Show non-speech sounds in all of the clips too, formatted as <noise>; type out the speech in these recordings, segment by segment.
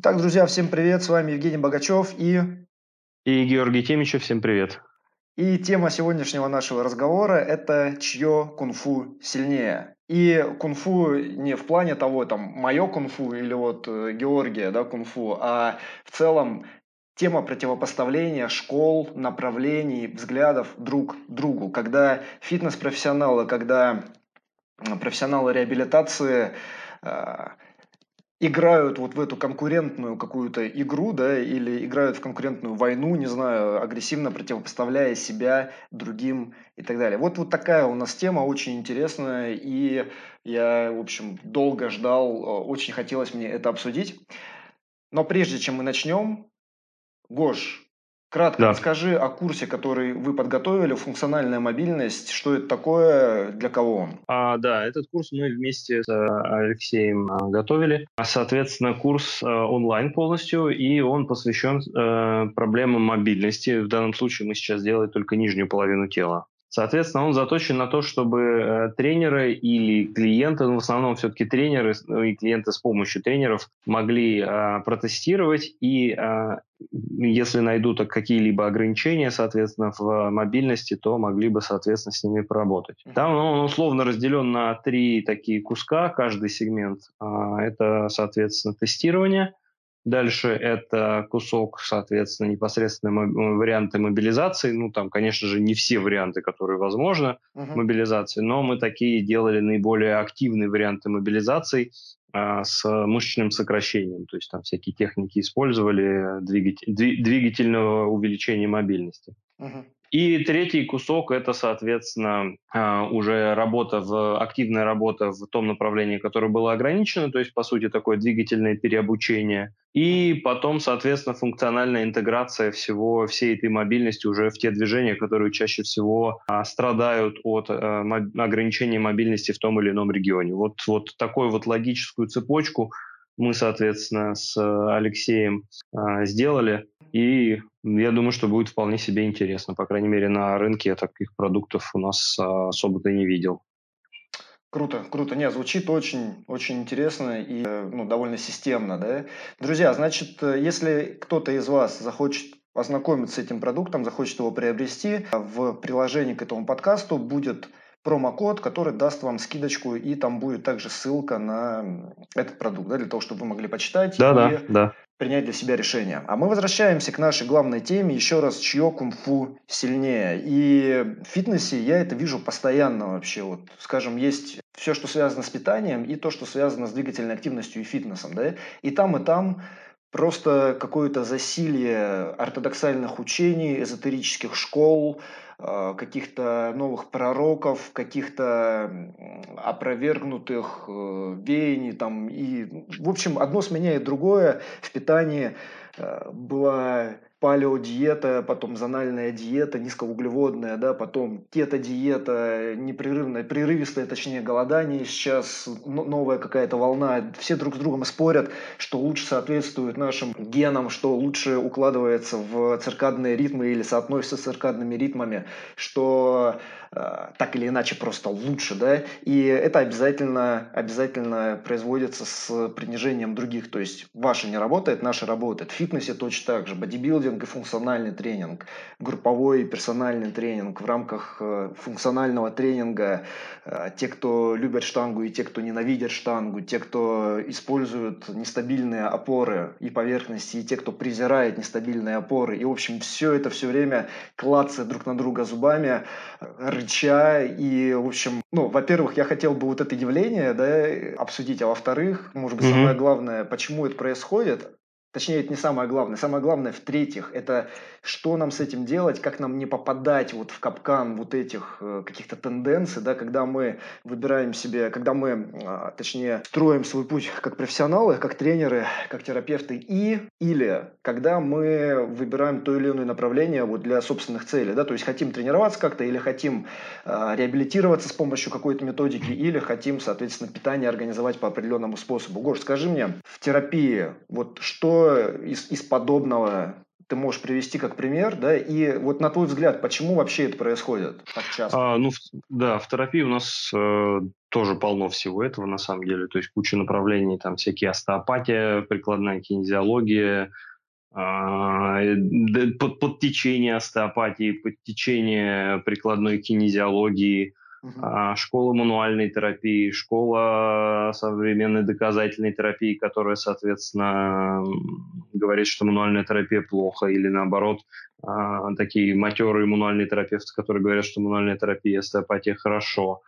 Итак, друзья, всем привет, с вами Евгений Богачев и... И Георгий Темичев, всем привет. И тема сегодняшнего нашего разговора – это чье кунг-фу сильнее. И кунг-фу не в плане того, там, мое кунг-фу или вот э, Георгия, да, кунг-фу, а в целом тема противопоставления школ, направлений, взглядов друг другу. Когда фитнес-профессионалы, когда профессионалы реабилитации э, играют вот в эту конкурентную какую-то игру, да, или играют в конкурентную войну, не знаю, агрессивно противопоставляя себя другим и так далее. Вот, вот такая у нас тема очень интересная, и я, в общем, долго ждал, очень хотелось мне это обсудить. Но прежде чем мы начнем, Гош, Кратко да. расскажи о курсе, который вы подготовили, функциональная мобильность, что это такое, для кого он? А, да, этот курс мы вместе с э, Алексеем а, готовили. Соответственно, курс а, онлайн полностью, и он посвящен а, проблемам мобильности. В данном случае мы сейчас делаем только нижнюю половину тела. Соответственно, он заточен на то, чтобы э, тренеры или клиенты, ну, в основном все-таки тренеры ну, и клиенты с помощью тренеров могли э, протестировать и э, если найдут какие-либо ограничения, соответственно, в мобильности, то могли бы, соответственно, с ними поработать. Там ну, он условно разделен на три такие куска, каждый сегмент. Это, соответственно, тестирование – Дальше это кусок, соответственно, непосредственно варианты мобилизации. Ну, там, конечно же, не все варианты, которые возможны uh-huh. мобилизации, но мы такие делали наиболее активные варианты мобилизации а, с мышечным сокращением. То есть там всякие техники использовали двигатель, двигательного увеличения мобильности. Uh-huh. И третий кусок – это, соответственно, а, уже работа в, активная работа в том направлении, которое было ограничено, то есть, по сути, такое двигательное переобучение. И потом, соответственно, функциональная интеграция всего, всей этой мобильности уже в те движения, которые чаще всего а, страдают от а, ограничения мобильности в том или ином регионе. Вот, вот такую вот логическую цепочку мы, соответственно, с Алексеем а, сделали. И я думаю, что будет вполне себе интересно. По крайней мере, на рынке я таких продуктов у нас а, особо-то не видел. Круто, круто. Не, звучит очень, очень интересно и ну, довольно системно, да. Друзья, значит, если кто-то из вас захочет ознакомиться с этим продуктом, захочет его приобрести, в приложении к этому подкасту будет промокод, который даст вам скидочку, и там будет также ссылка на этот продукт, да, для того, чтобы вы могли почитать да, и да, да принять для себя решение. А мы возвращаемся к нашей главной теме, еще раз, чье кунг-фу сильнее. И в фитнесе я это вижу постоянно вообще. Вот, скажем, есть все, что связано с питанием, и то, что связано с двигательной активностью и фитнесом. Да? И там, и там просто какое-то засилье ортодоксальных учений, эзотерических школ, каких-то новых пророков, каких-то опровергнутых э, веяний там. И в общем одно сменяет другое. В питании э, была палеодиета, потом зональная диета, низкоуглеводная, да, потом кето-диета, непрерывное, прерывистое, точнее, голодание. Сейчас новая какая-то волна. Все друг с другом спорят, что лучше соответствует нашим генам, что лучше укладывается в циркадные ритмы или соотносится с циркадными ритмами, что Э, так или иначе просто лучше, да, и это обязательно, обязательно производится с принижением других, то есть ваше не работает, наше работает. В фитнесе точно так же, бодибилдинг и функциональный тренинг, групповой и персональный тренинг. В рамках э, функционального тренинга э, те, кто любят штангу и те, кто ненавидят штангу, те, кто используют нестабильные опоры и поверхности, и те, кто презирает нестабильные опоры, и, в общем, все это все время клацает друг на друга зубами, рыча. И, в общем, ну, во-первых, я хотел бы вот это явление да, обсудить, а во-вторых, может быть, mm-hmm. самое главное, почему это происходит. Точнее, это не самое главное. Самое главное, в-третьих, это что нам с этим делать, как нам не попадать вот в капкан вот этих э, каких-то тенденций, да, когда мы выбираем себе, когда мы, э, точнее, строим свой путь как профессионалы, как тренеры, как терапевты, и или когда мы выбираем то или иное направление вот для собственных целей, да, то есть хотим тренироваться как-то, или хотим э, реабилитироваться с помощью какой-то методики, или хотим, соответственно, питание организовать по определенному способу. Гош, скажи мне, в терапии вот что из, из подобного ты можешь привести как пример, да, и вот на твой взгляд, почему вообще это происходит так часто? А, ну, да, в терапии у нас э, тоже полно всего этого, на самом деле, то есть куча направлений, там всякие остеопатия, прикладная кинезиология, э, под, подтечение остеопатии, подтечение прикладной кинезиологии, Uh-huh. Школа мануальной терапии, школа современной доказательной терапии, которая, соответственно, говорит, что мануальная терапия плохо, или наоборот, а, такие матерые мануальные терапевты, которые говорят, что мануальная терапия остеопатия хорошо.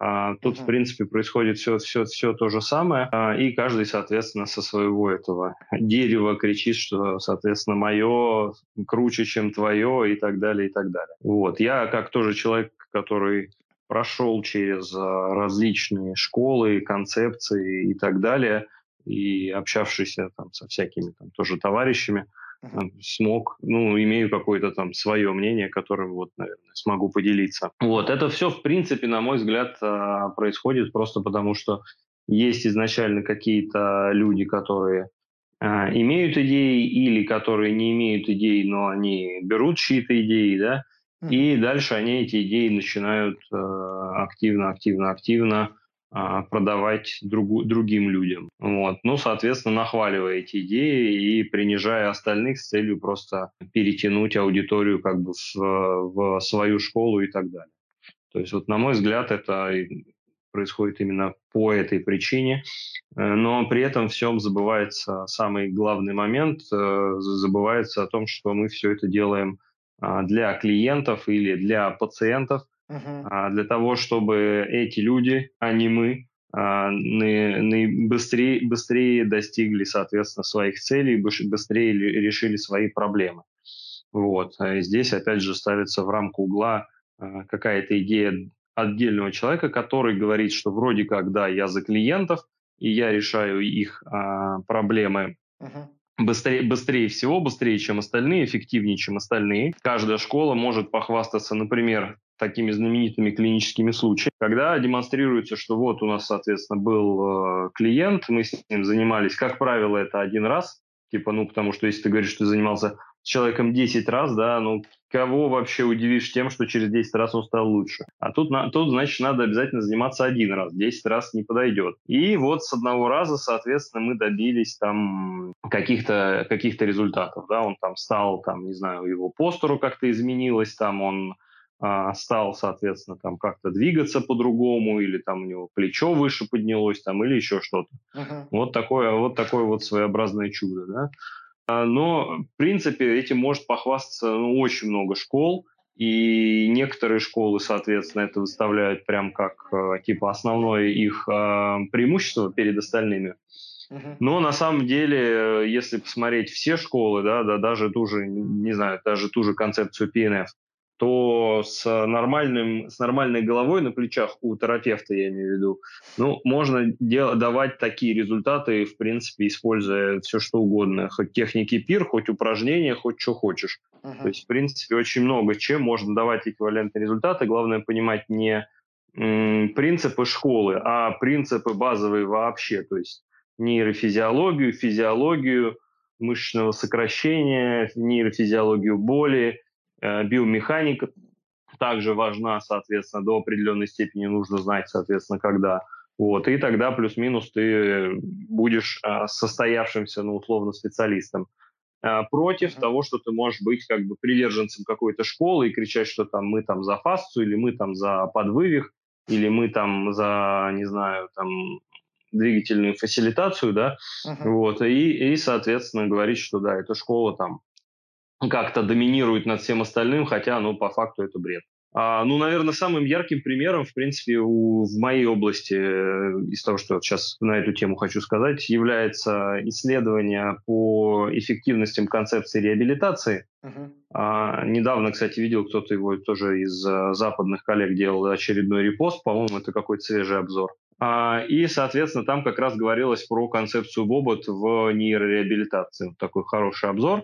А, тут, uh-huh. в принципе, происходит все, все, все то же самое, и каждый, соответственно, со своего этого дерева кричит, что, соответственно, мое круче, чем твое, и так далее, и так далее. Вот. Я, как тоже человек, который прошел через а, различные школы, концепции и так далее, и общавшийся там со всякими там тоже товарищами, uh-huh. смог, ну, имею какое-то там свое мнение, которым вот, наверное, смогу поделиться. Вот, это все, в принципе, на мой взгляд, а, происходит просто потому, что есть изначально какие-то люди, которые а, имеют идеи или которые не имеют идей, но они берут чьи-то идеи, да, и дальше они эти идеи начинают э, активно, активно, активно э, продавать другу, другим людям. Вот. Ну, соответственно, нахваливая эти идеи и принижая остальных с целью просто перетянуть аудиторию как бы в, в свою школу и так далее. То есть, вот, на мой взгляд, это происходит именно по этой причине. Э, но при этом всем забывается самый главный момент, э, забывается о том, что мы все это делаем а, для клиентов или для пациентов, uh-huh. для того, чтобы эти люди, а не мы, а, быстрее, быстрее достигли, соответственно, своих целей, быстрее решили свои проблемы. Вот. Здесь, опять же, ставится в рамку угла какая-то идея отдельного человека, который говорит, что вроде как, да, я за клиентов, и я решаю их а, проблемы uh-huh быстрее, быстрее всего, быстрее, чем остальные, эффективнее, чем остальные. Каждая школа может похвастаться, например, такими знаменитыми клиническими случаями, когда демонстрируется, что вот у нас, соответственно, был э, клиент, мы с ним занимались, как правило, это один раз, типа, ну, потому что если ты говоришь, что ты занимался человеком 10 раз, да, ну, кого вообще удивишь тем, что через 10 раз он стал лучше? А тут, на, тут значит, надо обязательно заниматься один раз, 10 раз не подойдет. И вот с одного раза, соответственно, мы добились там каких-то каких результатов, да, он там стал, там, не знаю, его постеру как-то изменилось, там он а, стал, соответственно, там как-то двигаться по-другому, или там у него плечо выше поднялось, там, или еще что-то. Uh-huh. Вот такое, вот такое вот своеобразное чудо, да. А, но, в принципе, этим может похвастаться ну, очень много школ, и некоторые школы, соответственно, это выставляют прям как э, типа основное их э, преимущество перед остальными. Но на самом деле, если посмотреть все школы, да, да, даже ту же, не знаю, даже ту же концепцию PNF, то с, нормальным, с нормальной головой на плечах у терапевта, я имею в виду, ну, можно дел, давать такие результаты, в принципе, используя все что угодно. Хоть техники пир, хоть упражнения, хоть что хочешь. Uh-huh. То есть, в принципе, очень много чем можно давать эквивалентные результаты. Главное понимать не м, принципы школы, а принципы базовые вообще. То есть нейрофизиологию, физиологию мышечного сокращения, нейрофизиологию боли, биомеханика также важна, соответственно, до определенной степени нужно знать, соответственно, когда. Вот, и тогда плюс-минус ты будешь а, состоявшимся, ну, условно, специалистом. А, против того, что ты можешь быть как бы приверженцем какой-то школы и кричать, что там мы там за фасцию, или мы там за подвывих, или мы там за, не знаю, там двигательную фасилитацию, да, uh-huh. вот, и, и, соответственно, говорить, что да, эта школа там как-то доминирует над всем остальным, хотя, ну, по факту это бред. А, ну, наверное, самым ярким примером, в принципе, у, в моей области, э, из того, что сейчас на эту тему хочу сказать, является исследование по эффективностям концепции реабилитации. Uh-huh. А, недавно, кстати, видел кто-то его тоже из а, западных коллег делал очередной репост, по-моему, это какой-то свежий обзор. А, и, соответственно, там как раз говорилось про концепцию Бобот в нейрореабилитации. Такой хороший обзор.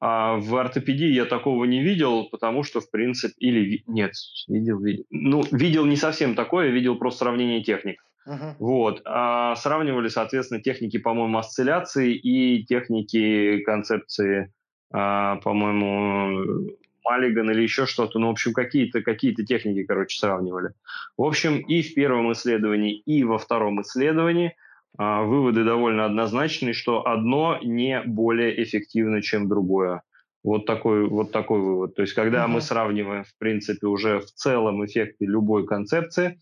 А в ортопедии я такого не видел, потому что, в принципе, или нет, видел, видел. Ну, видел не совсем такое, видел просто сравнение техник. Uh-huh. Вот. А сравнивали, соответственно, техники, по-моему, осцилляции и техники концепции а, по-моему, Маллиган или еще что-то. Ну, в общем, какие-то какие техники, короче, сравнивали. В общем, и в первом исследовании, и во втором исследовании выводы довольно однозначные, что одно не более эффективно, чем другое. Вот такой, вот такой вывод. То есть, когда угу. мы сравниваем, в принципе, уже в целом эффекты любой концепции,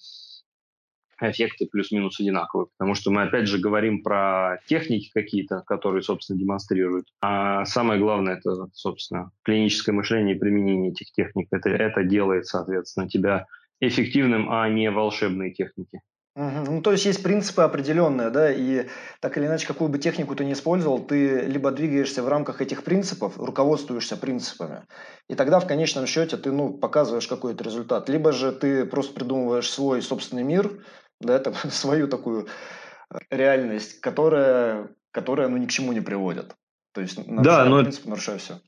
эффекты плюс-минус одинаковые, потому что мы опять же говорим про техники какие-то, которые, собственно, демонстрируют. А самое главное это, собственно, клиническое мышление и применение этих техник. Это, это делает, соответственно, тебя эффективным, а не волшебные техники. Угу. Ну, то есть есть принципы определенные, да, и так или иначе, какую бы технику ты ни использовал, ты либо двигаешься в рамках этих принципов, руководствуешься принципами, и тогда в конечном счете ты, ну, показываешь какой-то результат, либо же ты просто придумываешь свой собственный мир, да, это <laughs> свою такую э, реальность, которая, которая, ну, ни к чему не приводит. То есть, да, но... принцип, нарушая все.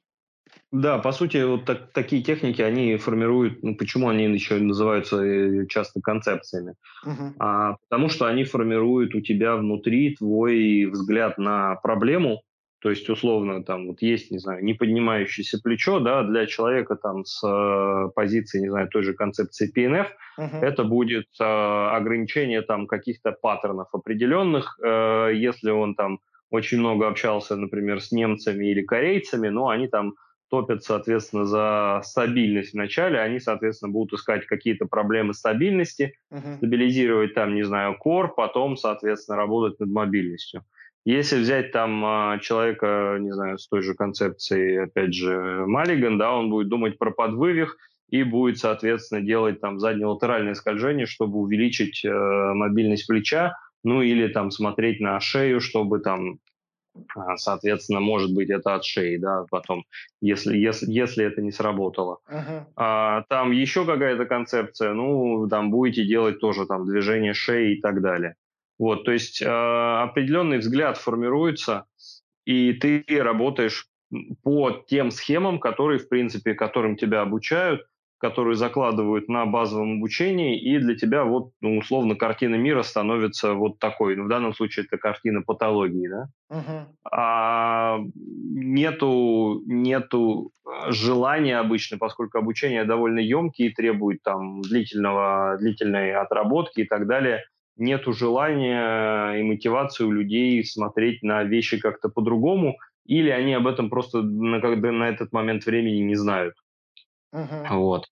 Да, по сути, вот так, такие техники, они формируют, ну, почему они еще называются э, часто концепциями? Uh-huh. А, потому что они формируют у тебя внутри твой взгляд на проблему, то есть, условно, там вот есть, не знаю, не поднимающееся плечо, да, для человека там с э, позиции, не знаю, той же концепции PNF, uh-huh. это будет э, ограничение там каких-то паттернов определенных, э, если он там очень много общался, например, с немцами или корейцами, но они там топят, соответственно, за стабильность вначале, они, соответственно, будут искать какие-то проблемы стабильности, uh-huh. стабилизировать там, не знаю, кор, потом, соответственно, работать над мобильностью. Если взять там а, человека, не знаю, с той же концепцией, опять же, Маллиган, да, он будет думать про подвывих и будет, соответственно, делать там заднелатеральное скольжение, чтобы увеличить э, мобильность плеча, ну или там смотреть на шею, чтобы там соответственно, может быть, это от шеи, да, потом, если, если, если это не сработало. Uh-huh. А, там еще какая-то концепция, ну, там будете делать тоже там движение шеи и так далее. Вот, то есть э, определенный взгляд формируется, и ты работаешь по тем схемам, которые, в принципе, которым тебя обучают, которые закладывают на базовом обучении, и для тебя вот, ну, условно, картина мира становится вот такой. Ну, в данном случае это картина патологии, да? Uh-huh. А нету, нету желания обычно, поскольку обучение довольно емкий и требует там длительного, длительной отработки и так далее, нету желания и мотивации у людей смотреть на вещи как-то по-другому, или они об этом просто на, на этот момент времени не знают. Uh-huh. Вот.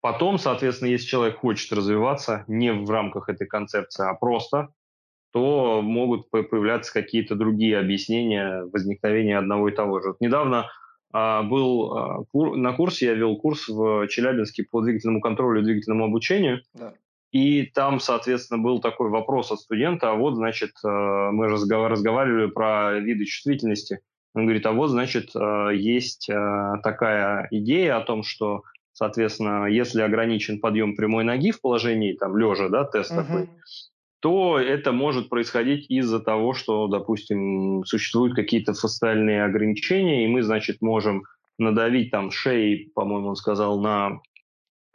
Потом, соответственно, если человек хочет развиваться не в рамках этой концепции, а просто, то могут появляться какие-то другие объяснения возникновения одного и того же. Вот недавно а, был а, кур, на курсе, я вел курс в Челябинске по двигательному контролю и двигательному обучению. Да. И там, соответственно, был такой вопрос от студента, а вот, значит, а, мы разговаривали про виды чувствительности. Он говорит, а вот, значит, а, есть а, такая идея о том, что Соответственно, если ограничен подъем прямой ноги в положении там лежа, да, тест uh-huh. такой, то это может происходить из-за того, что, допустим, существуют какие-то фасциальные ограничения, и мы, значит, можем надавить там шеей, по-моему, он сказал, на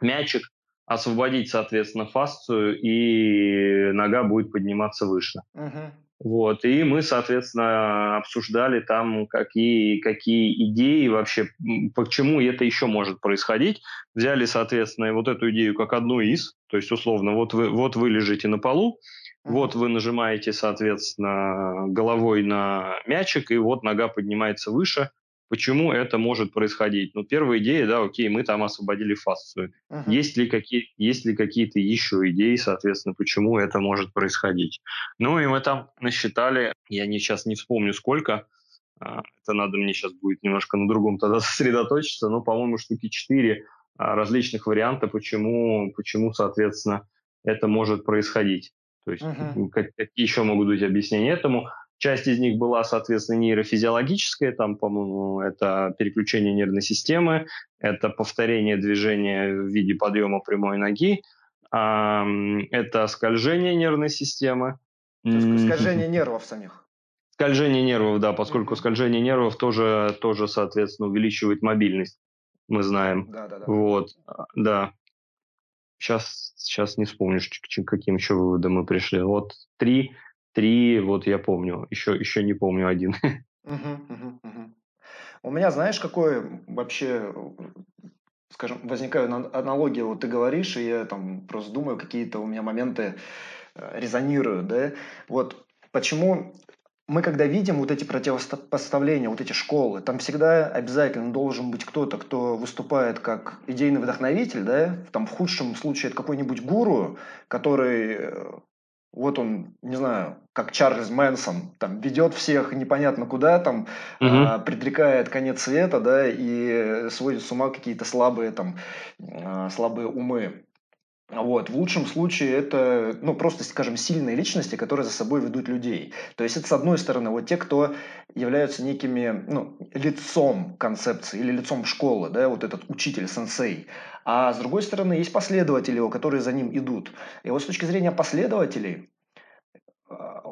мячик, освободить, соответственно, фасцию, и нога будет подниматься выше. Uh-huh. Вот, и мы, соответственно, обсуждали там, какие, какие идеи вообще, почему это еще может происходить. Взяли, соответственно, вот эту идею как одну из, то есть, условно, вот вы, вот вы лежите на полу, вот вы нажимаете, соответственно, головой на мячик, и вот нога поднимается выше, Почему это может происходить? Ну, первая идея, да, окей, мы там освободили фасцию. Uh-huh. Есть, ли какие, есть ли какие-то еще идеи, соответственно, почему это может происходить? Ну, и мы там насчитали, я не, сейчас не вспомню сколько, а, это надо мне сейчас будет немножко на другом тогда <laughs> сосредоточиться, но, по-моему, штуки четыре а, различных варианта, почему, почему, соответственно, это может происходить. То есть uh-huh. какие еще могут быть объяснения этому? Часть из них была, соответственно, нейрофизиологическая, там, по-моему, это переключение нервной системы, это повторение движения в виде подъема прямой ноги, это скольжение нервной системы. Скольжение нервов самих. Скольжение нервов, да, поскольку скольжение нервов тоже, тоже, соответственно, увеличивает мобильность, мы знаем. Да, да, да. Вот, да. Сейчас, сейчас не вспомнишь, к каким еще выводам мы пришли. Вот три Три, вот я помню, еще, еще не помню один. <laughs> У меня, знаешь, какое вообще, скажем, возникает аналогия, вот ты говоришь, и я там просто думаю, какие-то у меня моменты э, резонируют, да, вот почему мы когда видим вот эти противопоставления, вот эти школы, там всегда обязательно должен быть кто-то, кто выступает как идейный вдохновитель, да, там в худшем случае это какой-нибудь гуру, который э, вот он, не знаю, как Чарльз Мэнсон, там ведет всех непонятно куда, там угу. а, предрекает конец света, да, и сводит с ума какие-то слабые там а, слабые умы. Вот. В лучшем случае это, ну, просто, скажем, сильные личности, которые за собой ведут людей. То есть это, с одной стороны, вот те, кто являются некими, ну, лицом концепции или лицом школы, да, вот этот учитель, сенсей. А с другой стороны, есть последователи его, которые за ним идут. И вот с точки зрения последователей, а,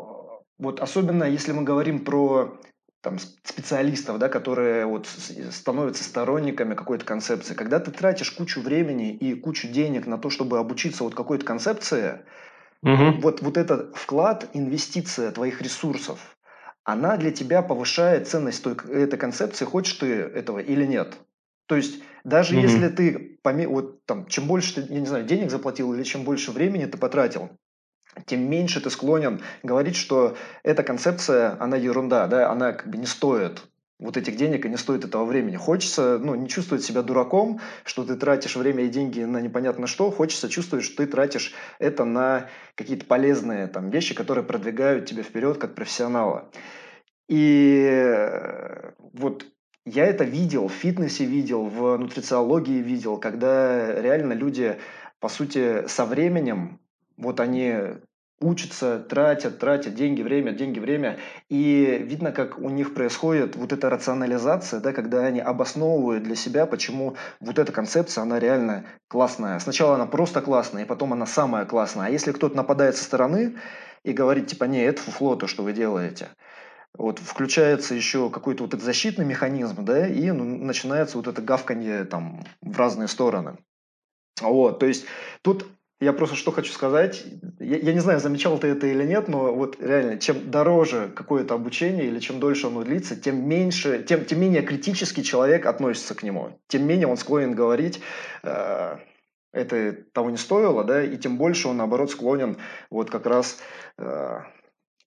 вот особенно если мы говорим про там, специалистов, да, которые вот становятся сторонниками какой-то концепции. Когда ты тратишь кучу времени и кучу денег на то, чтобы обучиться вот какой-то концепции, угу. вот, вот этот вклад, инвестиция твоих ресурсов, она для тебя повышает ценность той, этой концепции, хочешь ты этого или нет. То есть даже угу. если ты, вот, там, чем больше ты, я не знаю, денег заплатил или чем больше времени ты потратил, тем меньше ты склонен говорить, что эта концепция, она ерунда, да, она как бы не стоит вот этих денег и не стоит этого времени. Хочется, ну, не чувствовать себя дураком, что ты тратишь время и деньги на непонятно что. Хочется чувствовать, что ты тратишь это на какие-то полезные там вещи, которые продвигают тебя вперед как профессионала. И э, вот я это видел, в фитнесе видел, в нутрициологии видел, когда реально люди, по сути, со временем вот они учатся, тратят, тратят деньги, время, деньги, время. И видно, как у них происходит вот эта рационализация, да, когда они обосновывают для себя, почему вот эта концепция, она реально классная. Сначала она просто классная, и потом она самая классная. А если кто-то нападает со стороны и говорит, типа, не, это фуфло, то, что вы делаете, вот включается еще какой-то вот этот защитный механизм, да, и ну, начинается вот это гавканье там в разные стороны. Вот, то есть тут я просто что хочу сказать, я, я не знаю, замечал ты это или нет, но вот реально, чем дороже какое-то обучение или чем дольше оно длится, тем меньше, тем, тем менее критически человек относится к нему, тем менее он склонен говорить, э, это того не стоило, да, и тем больше он, наоборот, склонен вот как раз э,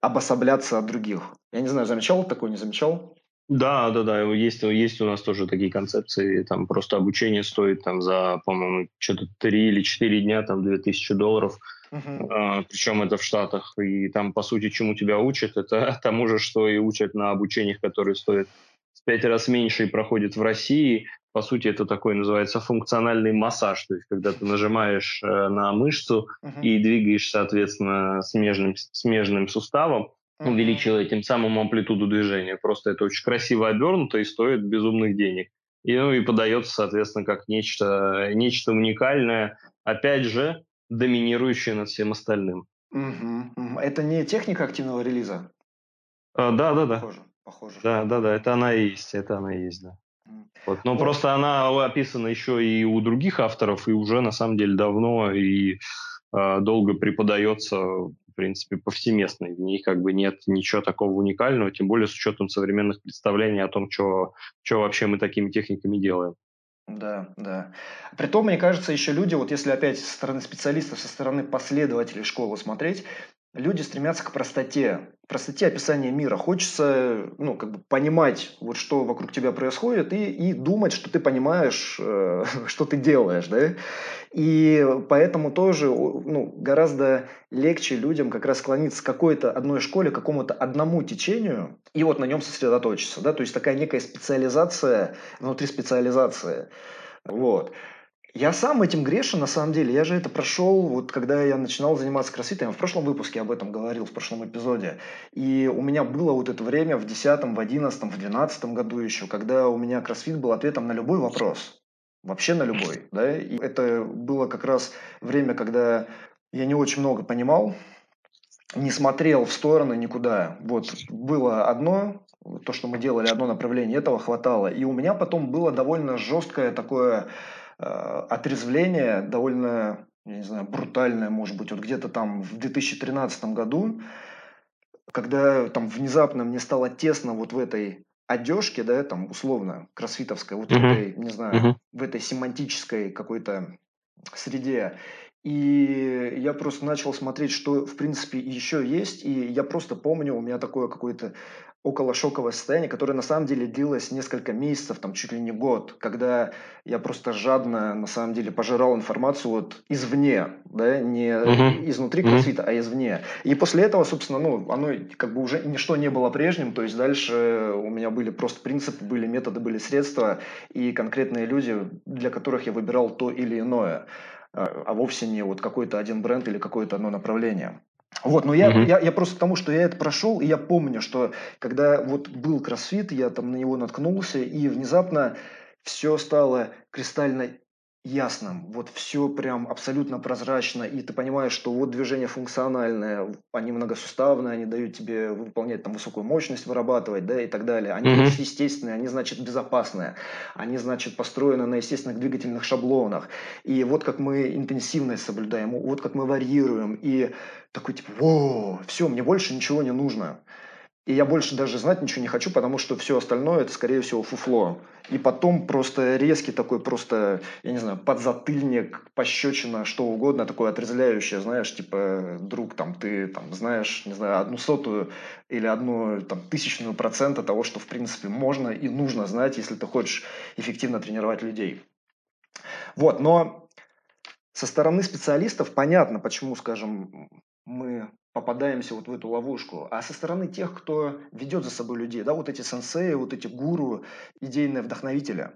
обособляться от других. Я не знаю, замечал такое, не замечал? Да, да, да, есть, есть у нас тоже такие концепции, там просто обучение стоит там за, по-моему, что-то 3 или 4 дня, там 2000 долларов, uh-huh. а, причем это в Штатах, и там, по сути, чему тебя учат, это <laughs> тому же, что и учат на обучениях, которые стоят в 5 раз меньше и проходят в России, по сути, это такой называется функциональный массаж, то есть когда ты нажимаешь э, на мышцу uh-huh. и двигаешь, соответственно, смежным, смежным суставом, увеличивая тем самым амплитуду движения. Просто это очень красиво обернуто и стоит безумных денег. И, ну, и подается, соответственно, как нечто, нечто уникальное, опять же, доминирующее над всем остальным. Угу. Это не техника активного релиза? А, да, да, да. Похоже, похоже. Да, да, да, это она и есть, это она и есть, да. Вот. Но вот. просто она описана еще и у других авторов, и уже на самом деле давно и э, долго преподается в принципе, повсеместной. В ней как бы нет ничего такого уникального, тем более с учетом современных представлений о том, что вообще мы такими техниками делаем. Да, да. Притом, мне кажется, еще люди, вот если опять со стороны специалистов, со стороны последователей школы смотреть, люди стремятся к простоте, простоте описания мира. Хочется, ну, как бы понимать, вот что вокруг тебя происходит, и, и думать, что ты понимаешь, э, <laughs> что ты делаешь, да. И поэтому тоже, ну, гораздо легче людям как раз склониться к какой-то одной школе, к какому-то одному течению, и вот на нем сосредоточиться, да. То есть такая некая специализация внутри специализации. Вот. Я сам этим грешен, на самом деле. Я же это прошел, вот когда я начинал заниматься кроссфитом. Я в прошлом выпуске об этом говорил, в прошлом эпизоде. И у меня было вот это время в 10, в 11, в 12 году еще, когда у меня кроссфит был ответом на любой вопрос. Вообще на любой. <laughs> Да? И это было как раз время, когда я не очень много понимал, не смотрел в стороны никуда. Вот было одно, то, что мы делали, одно направление, этого хватало. И у меня потом было довольно жесткое такое отрезвление довольно, я не знаю, брутальное, может быть, вот где-то там в 2013 году, когда там внезапно мне стало тесно вот в этой одежке, да, там, условно, кроссфитовской, вот uh-huh. в этой, не знаю, uh-huh. в этой семантической какой-то среде. И я просто начал смотреть, что, в принципе, еще есть. И я просто помню, у меня такое какое-то около шоковое состояние, которое на самом деле длилось несколько месяцев, там чуть ли не год, когда я просто жадно, на самом деле, пожирал информацию вот извне, да, не uh-huh. изнутри кроссфита, uh-huh. а извне. И после этого, собственно, ну, оно как бы уже ничто не было прежним, то есть дальше у меня были просто принципы, были методы, были средства и конкретные люди, для которых я выбирал то или иное. А, а вовсе не вот какой-то один бренд или какое-то одно направление. Вот, но я, mm-hmm. я, я просто к тому, что я это прошел, и я помню, что когда вот был кроссфит, я там на него наткнулся, и внезапно все стало кристально ясным, вот все прям абсолютно прозрачно, и ты понимаешь, что вот движение функциональное, они многосуставные, они дают тебе выполнять там высокую мощность, вырабатывать, да, и так далее. Они mm-hmm. естественные, они, значит, безопасные, они, значит, построены на естественных двигательных шаблонах. И вот как мы интенсивность соблюдаем, вот как мы варьируем, и такой типа, о, все, мне больше ничего не нужно. И я больше даже знать ничего не хочу, потому что все остальное это, скорее всего, фуфло. И потом просто резкий такой просто, я не знаю, подзатыльник, пощечина, что угодно, такое отрезвляющее, знаешь, типа, друг, там, ты, там, знаешь, не знаю, одну сотую или одну, там, тысячную процента того, что, в принципе, можно и нужно знать, если ты хочешь эффективно тренировать людей. Вот, но со стороны специалистов понятно, почему, скажем, мы попадаемся вот в эту ловушку, а со стороны тех, кто ведет за собой людей, да, вот эти сенсеи, вот эти гуру, идейные вдохновители.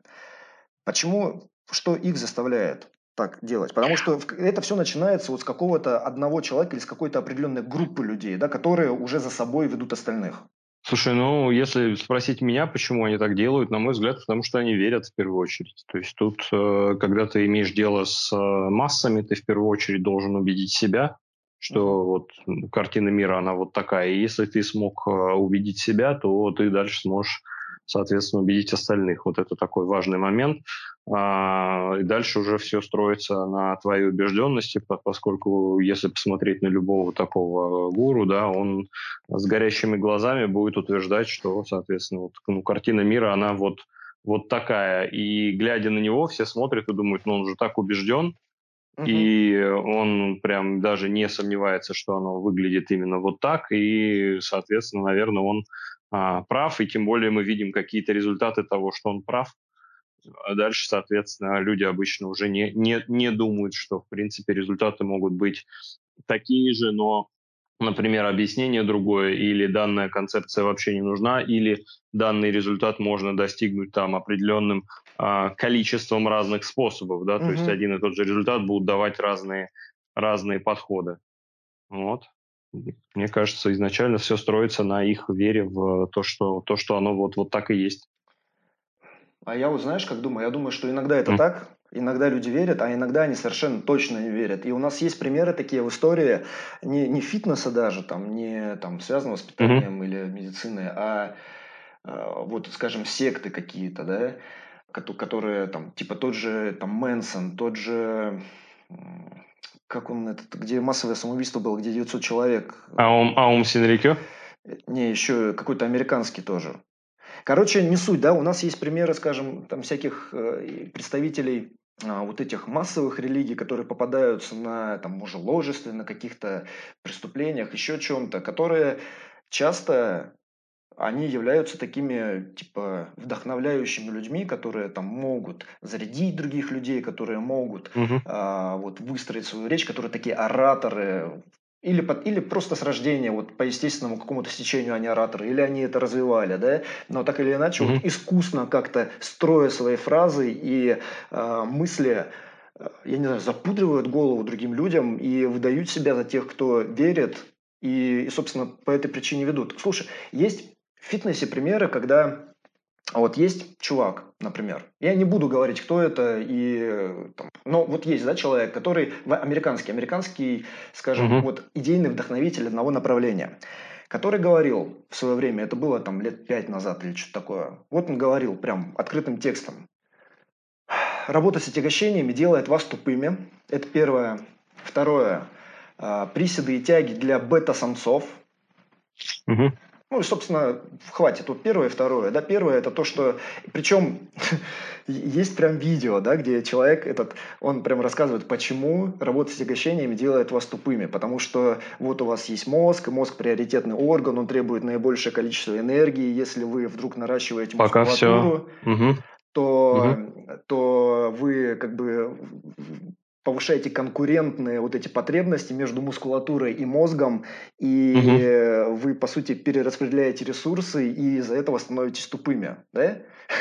Почему, что их заставляет так делать? Потому что это все начинается вот с какого-то одного человека или с какой-то определенной группы людей, да, которые уже за собой ведут остальных. Слушай, ну, если спросить меня, почему они так делают, на мой взгляд, потому что они верят в первую очередь. То есть тут, э, когда ты имеешь дело с э, массами, ты в первую очередь должен убедить себя, что вот картина мира, она вот такая. И если ты смог э, убедить себя, то ты дальше сможешь, соответственно, убедить остальных. Вот это такой важный момент. А, и дальше уже все строится на твоей убежденности, поскольку если посмотреть на любого такого гуру, да, он с горящими глазами будет утверждать, что, соответственно, вот, ну, картина мира, она вот вот такая. И глядя на него, все смотрят и думают, ну он же так убежден, и он прям даже не сомневается, что оно выглядит именно вот так. И, соответственно, наверное, он а, прав. И тем более мы видим какие-то результаты того, что он прав. А дальше, соответственно, люди обычно уже не, не, не думают, что, в принципе, результаты могут быть такие же, но например, объяснение другое, или данная концепция вообще не нужна, или данный результат можно достигнуть там определенным а, количеством разных способов, да, угу. то есть один и тот же результат будут давать разные, разные подходы. Вот. Мне кажется, изначально все строится на их вере в то, что, то, что оно вот, вот так и есть. А я вот знаешь, как думаю? Я думаю, что иногда это mm. так, Иногда люди верят, а иногда они совершенно точно не верят. И у нас есть примеры такие в истории, не, не фитнеса даже, там, не там, связанного с питанием mm-hmm. или медициной, а, а вот, скажем, секты какие-то, да, которые там, типа тот же там Мэнсон, тот же как он этот, где массовое самоубийство было, где 900 человек. Аум, Аум Синрикё? Не, еще какой-то американский тоже. Короче, не суть, да, у нас есть примеры, скажем, там всяких э, представителей а, вот этих массовых религий, которые попадаются на там мужеложестве, на каких-то преступлениях, еще чем-то, которые часто они являются такими, типа, вдохновляющими людьми, которые там могут зарядить других людей, которые могут угу. а, вот выстроить свою речь, которые такие ораторы, или, под, или просто с рождения, вот по естественному какому-то стечению они ораторы, или они это развивали, да, но так или иначе mm-hmm. вот искусно как-то строя свои фразы и э, мысли, э, я не знаю, запудривают голову другим людям и выдают себя за тех, кто верит, и, и собственно, по этой причине ведут. Слушай, есть в фитнесе примеры, когда а вот есть чувак, например, я не буду говорить, кто это, и, там, но вот есть, да, человек, который американский, американский, скажем, угу. вот идейный вдохновитель одного направления, который говорил в свое время, это было там лет пять назад или что-то такое, вот он говорил прям открытым текстом, работа с отягощениями делает вас тупыми, это первое. Второе, а, приседы и тяги для бета-самцов, угу. Ну и, собственно, хватит. Тут первое и второе. Да, первое это то, что... Причем <laughs> есть прям видео, да, где человек этот, он прям рассказывает, почему работа с отягощениями делает вас тупыми. Потому что вот у вас есть мозг, мозг приоритетный орган, он требует наибольшее количество энергии. Если вы вдруг наращиваете Пока мускулатуру, все. Угу. То, угу. то вы как бы повышаете конкурентные вот эти потребности между мускулатурой и мозгом, и угу. вы, по сути, перераспределяете ресурсы, и из-за этого становитесь тупыми, да? <laughs>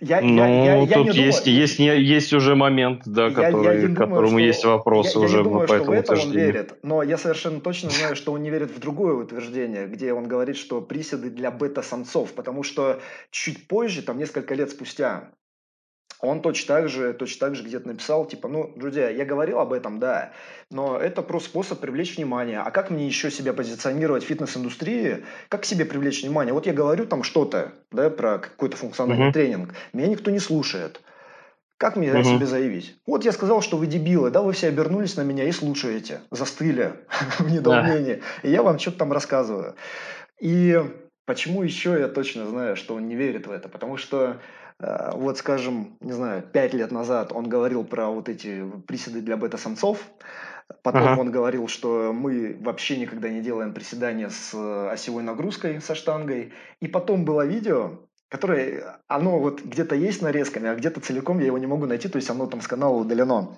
Я, ну, я, я, тут я есть, думаю, есть, есть уже момент, да, я, который, я которому что, есть вопросы я, уже я не думаю, по этому что в это он верит, но я совершенно точно знаю, что он не верит в другое утверждение, где он говорит, что приседы для бета-самцов, потому что чуть позже, там несколько лет спустя, он точно так же, точно так же где-то написал, типа, ну, друзья, я говорил об этом, да, но это просто способ привлечь внимание. А как мне еще себя позиционировать в фитнес-индустрии? Как к себе привлечь внимание? Вот я говорю там что-то, да, про какой-то функциональный uh-huh. тренинг, меня никто не слушает. Как мне uh-huh. себе заявить? Вот я сказал, что вы дебилы, да, вы все обернулись на меня и слушаете, застыли <laughs> в недоумении. И я вам что-то там рассказываю. И почему еще я точно знаю, что он не верит в это? Потому что вот, скажем, не знаю, пять лет назад он говорил про вот эти приседы для бета-самцов, Потом ага. он говорил, что мы вообще никогда не делаем приседания с э, осевой нагрузкой, со штангой. И потом было видео, которое, оно вот где-то есть нарезками, а где-то целиком я его не могу найти, то есть оно там с канала удалено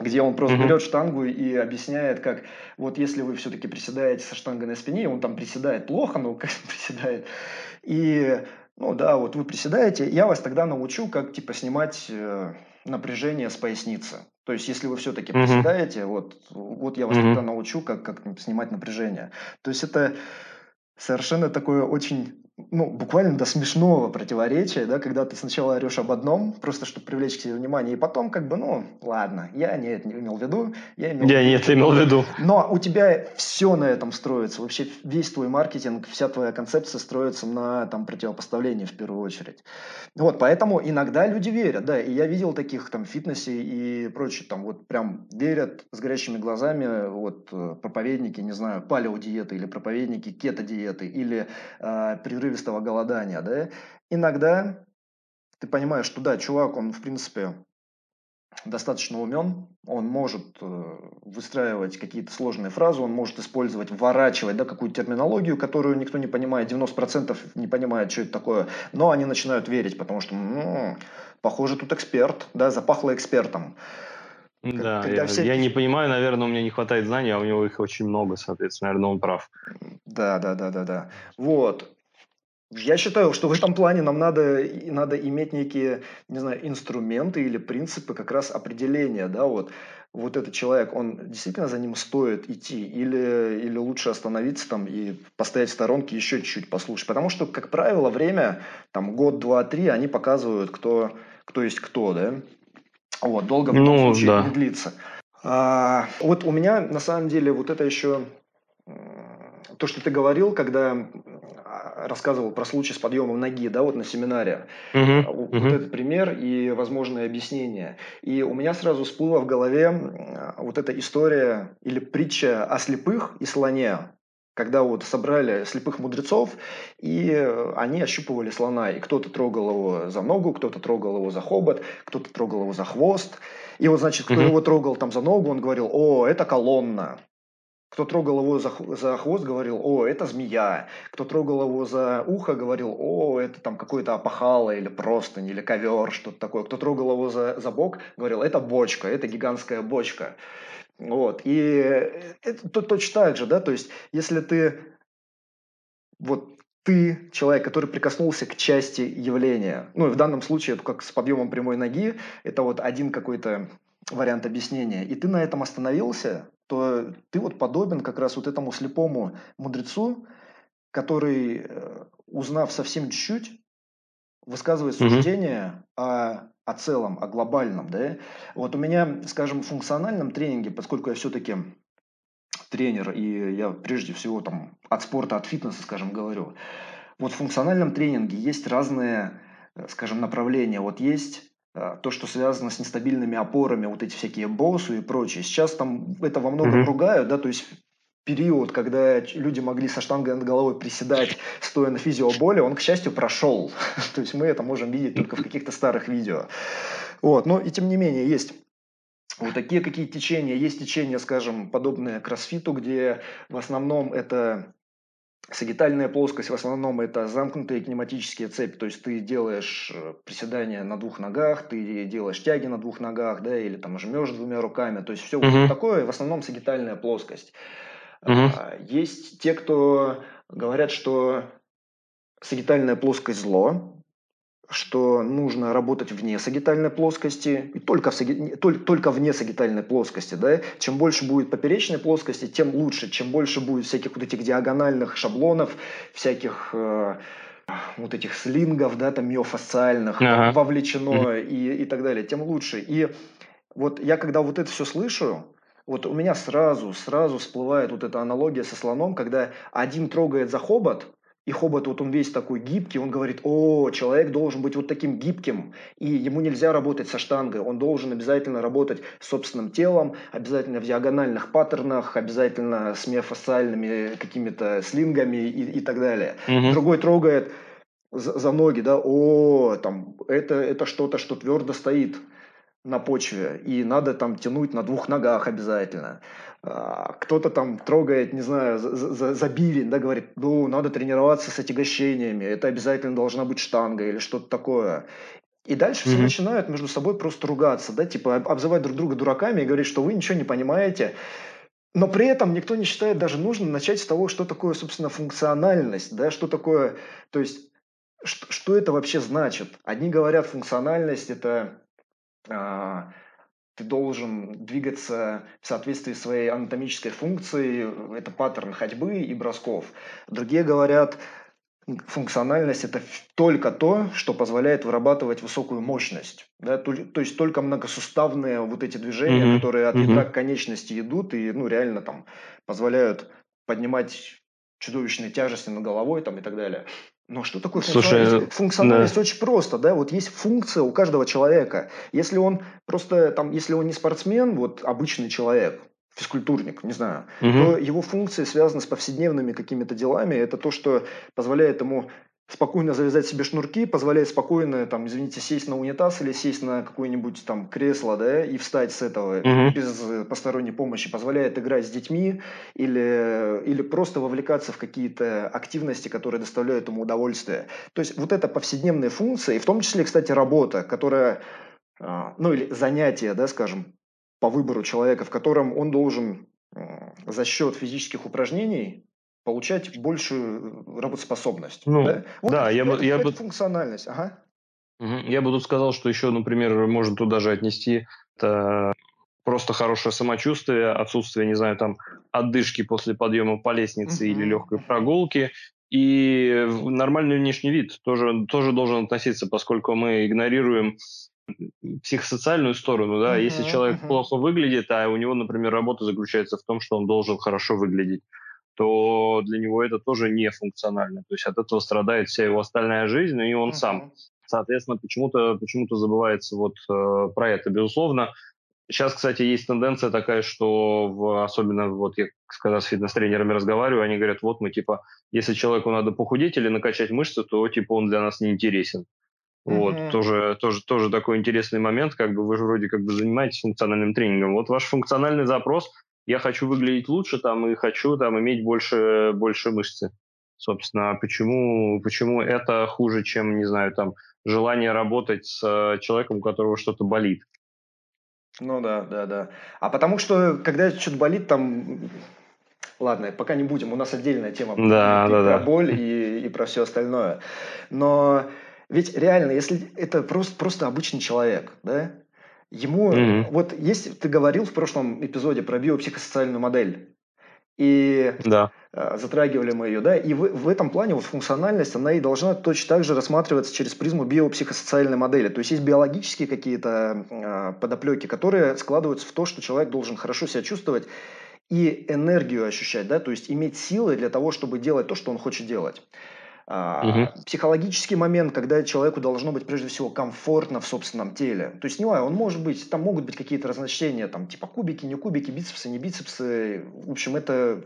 где он просто mm-hmm. берет штангу и объясняет, как вот если вы все-таки приседаете со штангой на спине, он там приседает плохо, но как <laughs> приседает, и ну да, вот вы приседаете, я вас тогда научу, как типа снимать э, напряжение с поясницы. То есть, если вы все-таки mm-hmm. приседаете, вот, вот я вас mm-hmm. тогда научу, как, как снимать напряжение. То есть, это совершенно такое очень ну, буквально до смешного противоречия, да, когда ты сначала орешь об одном, просто чтобы привлечь к себе внимание, и потом как бы, ну, ладно, я не это не имел в виду, я имел Я не это имел в виду. <laughs> Но у тебя все на этом строится, вообще весь твой маркетинг, вся твоя концепция строится на там противопоставлении в первую очередь. Вот, поэтому иногда люди верят, да, и я видел таких там в фитнесе и прочее, там вот прям верят с горящими глазами, вот э, проповедники, не знаю, палеодиеты или проповедники кето-диеты или э, прерыв прерывистого голодания, да, иногда ты понимаешь, что да, чувак, он, в принципе, достаточно умен, он может э, выстраивать какие-то сложные фразы, он может использовать, вворачивать да, какую-то терминологию, которую никто не понимает, 90% не понимает, что это такое, но они начинают верить, потому что, ну, похоже, тут эксперт, да, запахло экспертом. Да, я, все... я не понимаю, наверное, у меня не хватает знаний, а у него их очень много, соответственно, наверное, он прав. Да, да, да, да, да. Вот. Я считаю, что в этом плане нам надо, надо иметь некие, не знаю, инструменты или принципы как раз определения, да, вот, вот этот человек, он действительно за ним стоит идти или, или лучше остановиться там и постоять в сторонке еще чуть-чуть послушать. Потому что, как правило, время, там, год, два, три, они показывают, кто, кто есть кто, да. Вот, долго в ну, случае да. не длится. А, вот у меня, на самом деле, вот это еще то, что ты говорил, когда рассказывал про случай с подъемом ноги, да, вот на семинаре. Uh-huh. Вот uh-huh. этот пример и возможное объяснение. И у меня сразу всплыла в голове вот эта история или притча о слепых и слоне когда вот собрали слепых мудрецов, и они ощупывали слона, и кто-то трогал его за ногу, кто-то трогал его за хобот, кто-то трогал его за хвост, и вот, значит, кто uh-huh. его трогал там за ногу, он говорил, о, это колонна, кто трогал его за, за хвост, говорил, о, это змея. Кто трогал его за ухо, говорил, о, это там какой-то опахало или простынь, или ковер, что-то такое. Кто трогал его за, за бок, говорил, это бочка, это гигантская бочка. Вот. И это то, точно так же, да, то есть если ты вот ты человек, который прикоснулся к части явления. Ну, в данном случае, как с подъемом прямой ноги, это вот один какой-то вариант объяснения. И ты на этом остановился, то ты вот подобен как раз вот этому слепому мудрецу, который, э, узнав совсем чуть-чуть, высказывает суждение mm-hmm. о, о целом, о глобальном. Да? Вот у меня, скажем, в функциональном тренинге, поскольку я все-таки тренер, и я прежде всего там от спорта, от фитнеса, скажем, говорю, вот в функциональном тренинге есть разные, э, скажем, направления. Вот есть то, что связано с нестабильными опорами, вот эти всякие боссу и прочее. Сейчас там это во многом mm-hmm. ругают, да, то есть период, когда люди могли со штангой над головой приседать, стоя на физиоболе, он, к счастью, прошел. <laughs> То есть мы это можем видеть только в каких-то старых видео. Вот. Но и тем не менее есть вот такие какие течения. Есть течения, скажем, подобные кроссфиту, где в основном это Сагитальная плоскость в основном это замкнутые кинематические цепи, то есть ты делаешь э, приседания на двух ногах, ты делаешь тяги на двух ногах, да, или там жмешь двумя руками, то есть все uh-huh. вот такое, в основном сагитальная плоскость. Uh-huh. Есть те, кто говорят, что сагитальная плоскость зло, что нужно работать вне сагитальной плоскости, и только, в саги, только, только вне сагитальной плоскости. Да? Чем больше будет поперечной плоскости, тем лучше. Чем больше будет всяких вот этих диагональных шаблонов, всяких э, вот этих слингов, да, там миофасциальных ага. вовлечено и, и так далее, тем лучше. И вот я когда вот это все слышу, вот у меня сразу, сразу всплывает вот эта аналогия со слоном, когда один трогает за хобот, и хобот, вот он весь такой гибкий, он говорит, о, человек должен быть вот таким гибким, и ему нельзя работать со штангой, он должен обязательно работать с собственным телом, обязательно в диагональных паттернах, обязательно с миофасциальными какими-то слингами и, и так далее. Угу. Другой трогает за, за ноги, да, о, там, это, это что-то, что твердо стоит на почве, и надо там тянуть на двух ногах обязательно. А, кто-то там трогает, не знаю, за, за, за бивень, да, говорит, ну, надо тренироваться с отягощениями, это обязательно должна быть штанга или что-то такое. И дальше mm-hmm. все начинают между собой просто ругаться, да, типа обзывать друг друга дураками и говорить, что вы ничего не понимаете. Но при этом никто не считает даже нужным начать с того, что такое, собственно, функциональность, да, что такое, то есть, что, что это вообще значит. Одни говорят, функциональность – это ты должен двигаться в соответствии с своей анатомической функцией, это паттерн ходьбы и бросков. Другие говорят, функциональность это только то, что позволяет вырабатывать высокую мощность. Да? То, то есть только многосуставные вот эти движения, mm-hmm. которые от ядра mm-hmm. к конечности идут и ну, реально там позволяют поднимать чудовищные тяжести над головой там, и так далее. Но что такое функциональность? Слушай, функциональность да. очень просто, да, вот есть функция у каждого человека. Если он просто, там, если он не спортсмен, вот обычный человек, физкультурник, не знаю, угу. то его функции связаны с повседневными какими-то делами. Это то, что позволяет ему спокойно завязать себе шнурки, позволяет спокойно, там, извините, сесть на унитаз или сесть на какое-нибудь там кресло, да, и встать с этого угу. без посторонней помощи, позволяет играть с детьми или, или просто вовлекаться в какие-то активности, которые доставляют ему удовольствие. То есть вот это повседневные функции, и в том числе, кстати, работа, которая, а, ну или занятие, да, скажем, по выбору человека, в котором он должен за счет физических упражнений получать большую э, работоспособность. Ну, да, вот да я, бы, я бы... функциональность. Ага. Я бы тут сказал, что еще, например, можно туда же отнести это просто хорошее самочувствие, отсутствие, не знаю, там, отдышки после подъема по лестнице uh-huh. или легкой прогулки. И нормальный внешний вид тоже, тоже должен относиться, поскольку мы игнорируем психосоциальную сторону, да, uh-huh, если человек uh-huh. плохо выглядит, а у него, например, работа заключается в том, что он должен хорошо выглядеть, то для него это тоже не функционально. То есть от этого страдает вся его остальная жизнь, и он uh-huh. сам. Соответственно, почему-то почему забывается вот э, про это, безусловно. Сейчас, кстати, есть тенденция такая, что в, особенно вот я когда с фитнес-тренерами разговариваю, они говорят, вот мы типа, если человеку надо похудеть или накачать мышцы, то типа он для нас не интересен. Вот, mm-hmm. тоже, тоже, тоже такой интересный момент, как бы вы же вроде как бы занимаетесь функциональным тренингом. Вот ваш функциональный запрос я хочу выглядеть лучше там и хочу там иметь больше, больше мышцы. Собственно, почему, почему это хуже, чем, не знаю, там, желание работать с э, человеком, у которого что-то болит? Ну да, да, да. А потому что, когда что-то болит, там Ладно, пока не будем, у нас отдельная тема да, и да, про да. боль и, и про все остальное. Но ведь реально, если это просто, просто обычный человек, да, Ему, mm-hmm. вот есть, ты говорил в прошлом эпизоде про биопсихосоциальную модель, и да. э, затрагивали мы ее, да, и в, в этом плане вот функциональность, она и должна точно так же рассматриваться через призму биопсихосоциальной модели. То есть есть биологические какие-то э, подоплеки, которые складываются в то, что человек должен хорошо себя чувствовать и энергию ощущать, да, то есть иметь силы для того, чтобы делать то, что он хочет делать. Угу. Психологический момент, когда человеку должно быть прежде всего комфортно в собственном теле. То есть, не знаю, он может быть, там могут быть какие-то разночтения, там, типа кубики, не кубики, бицепсы, не бицепсы. В общем, это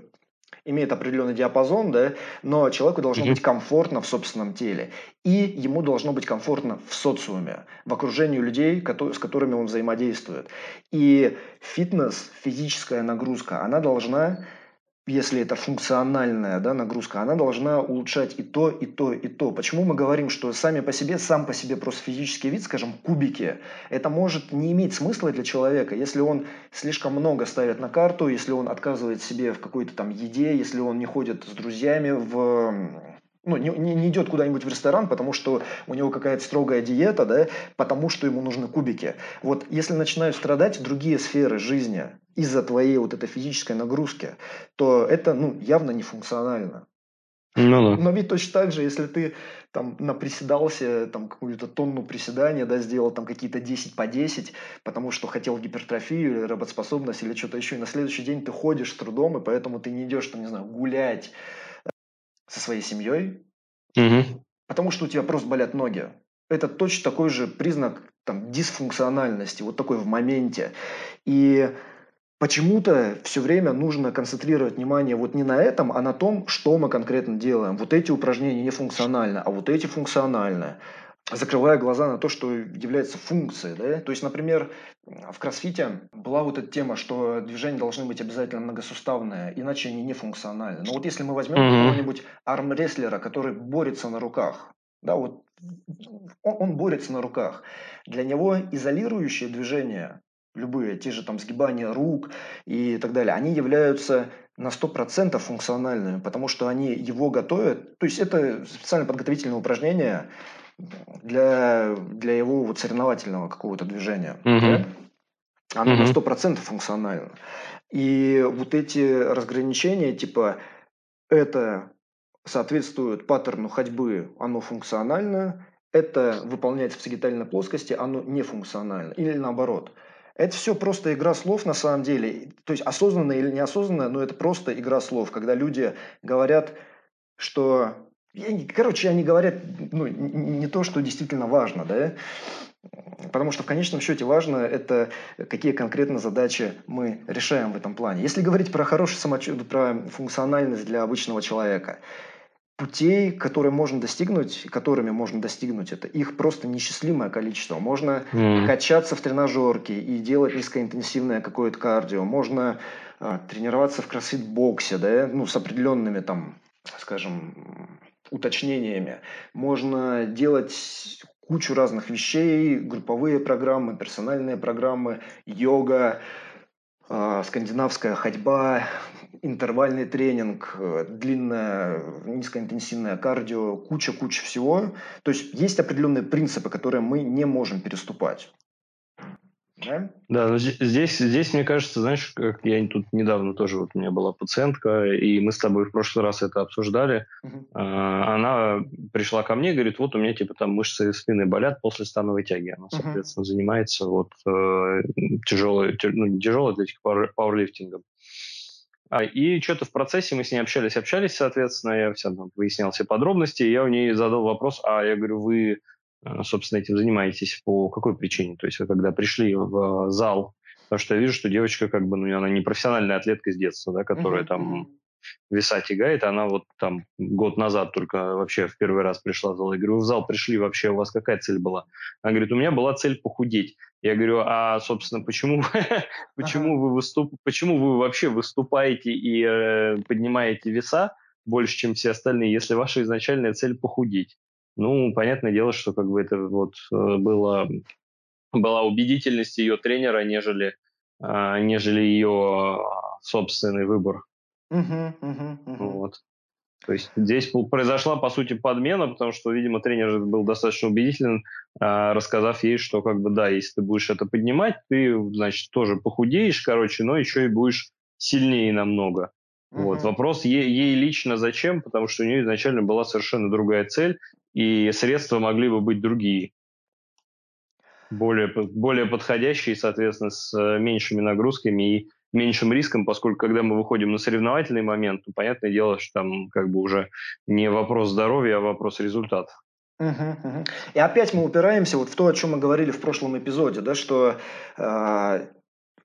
имеет определенный диапазон, да, но человеку должно быть комфортно в собственном теле. И ему должно быть комфортно в социуме, в окружении людей, с которыми он взаимодействует. И фитнес, физическая нагрузка, она должна если это функциональная да, нагрузка, она должна улучшать и то, и то, и то. Почему мы говорим, что сами по себе, сам по себе просто физический вид, скажем, кубики, это может не иметь смысла для человека, если он слишком много ставит на карту, если он отказывает себе в какой-то там еде, если он не ходит с друзьями в ну, не, не, идет куда-нибудь в ресторан, потому что у него какая-то строгая диета, да, потому что ему нужны кубики. Вот если начинают страдать другие сферы жизни из-за твоей вот этой физической нагрузки, то это, ну, явно не функционально. Ну, да. Но ведь точно так же, если ты там наприседался, там какую-то тонну приседания, да, сделал там какие-то 10 по 10, потому что хотел гипертрофию или работоспособность или что-то еще, и на следующий день ты ходишь с трудом, и поэтому ты не идешь, там, не знаю, гулять, со своей семьей, угу. потому что у тебя просто болят ноги. Это точно такой же признак там, дисфункциональности, вот такой в моменте. И почему-то все время нужно концентрировать внимание вот не на этом, а на том, что мы конкретно делаем. Вот эти упражнения не функциональны, а вот эти функциональны закрывая глаза на то, что является функцией. Да? То есть, например, в кроссфите была вот эта тема, что движения должны быть обязательно многосуставные, иначе они не функциональны. Но вот если мы возьмем mm-hmm. какого-нибудь армрестлера, который борется на руках, да, вот он, он борется на руках, для него изолирующие движения, любые, те же там сгибания рук и так далее, они являются на 100% функциональными, потому что они его готовят. То есть это специально подготовительное упражнение, для, для его вот соревновательного какого-то движения. Угу. Да? Оно угу. на 100% функционально. И вот эти разграничения, типа, это соответствует паттерну ходьбы, оно функционально, это выполняется в сагитальной плоскости, оно не функционально. Или наоборот. Это все просто игра слов на самом деле. То есть осознанно или неосознанно, но это просто игра слов. Когда люди говорят, что короче, они говорят ну, не то, что действительно важно, да, Потому что в конечном счете важно это, какие конкретно задачи мы решаем в этом плане. Если говорить про хорошее самочувствие, про функциональность для обычного человека, путей, которые можно достигнуть, которыми можно достигнуть, это их просто несчастливое количество. Можно mm. качаться в тренажерке и делать низкоинтенсивное какое-то кардио. Можно а, тренироваться в кроссфит-боксе, да, ну, с определенными там, скажем, уточнениями. Можно делать кучу разных вещей, групповые программы, персональные программы, йога, э, скандинавская ходьба, интервальный тренинг, э, длинное низкоинтенсивное кардио, куча-куча всего. То есть есть определенные принципы, которые мы не можем переступать. Да? Да, но здесь, здесь, мне кажется, знаешь, как я тут недавно тоже, вот у меня была пациентка, и мы с тобой в прошлый раз это обсуждали. Uh-huh. Она пришла ко мне и говорит, вот у меня типа там мышцы спины болят после становой тяги. Она, соответственно, uh-huh. занимается вот э, тяжелой, ну, не тяжелой атлетикой, пауэрлифтингом. А, и что-то в процессе мы с ней общались, общались, соответственно, я все там выяснял все подробности, и я у нее задал вопрос, а я говорю, вы собственно, этим занимаетесь по какой причине? То есть вы когда пришли в зал, потому что я вижу, что девочка как бы, ну, она не профессиональная атлетка с детства, да, которая uh-huh. там веса тягает, она вот там год назад только вообще в первый раз пришла в зал. Я говорю, вы в зал пришли, вообще у вас какая цель была? Она говорит, у меня была цель похудеть. Я говорю, а, собственно, почему, <laughs> почему, вы выступ, почему вы вообще выступаете и э, поднимаете веса больше, чем все остальные, если ваша изначальная цель похудеть? Ну, понятное дело, что как бы это вот э, было, была убедительность ее тренера, нежели, а, нежели ее а, собственный выбор. Uh-huh, uh-huh, uh-huh. Вот. То есть здесь произошла, по сути, подмена, потому что, видимо, тренер был достаточно убедителен, а, рассказав ей, что, как бы, да, если ты будешь это поднимать, ты, значит, тоже похудеешь, короче, но еще и будешь сильнее намного. Uh-huh. Вот. Вопрос ей, ей лично зачем, потому что у нее изначально была совершенно другая цель, и средства могли бы быть другие, более, более подходящие, соответственно, с э, меньшими нагрузками и меньшим риском, поскольку когда мы выходим на соревновательный момент, то понятное дело, что там как бы уже не вопрос здоровья, а вопрос результата. Угу, угу. И опять мы упираемся вот в то, о чем мы говорили в прошлом эпизоде, да, что э,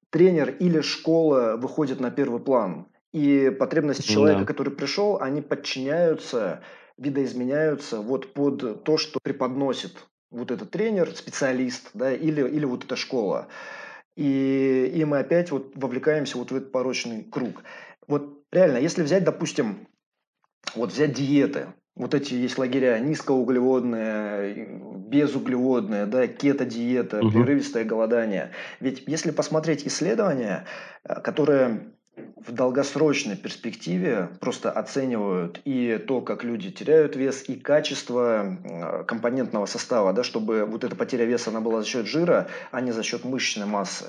тренер или школа выходит на первый план. И потребности человека, да. который пришел, они подчиняются, видоизменяются вот под то, что преподносит вот этот тренер, специалист, да, или, или вот эта школа. И, и мы опять вот вовлекаемся вот в этот порочный круг. Вот реально, если взять, допустим, вот взять диеты, вот эти есть лагеря низкоуглеводные, безуглеводные, да, кето-диета, угу. прерывистое голодание. Ведь если посмотреть исследования, э, которые в долгосрочной перспективе просто оценивают и то, как люди теряют вес, и качество э, компонентного состава, да, чтобы вот эта потеря веса она была за счет жира, а не за счет мышечной массы.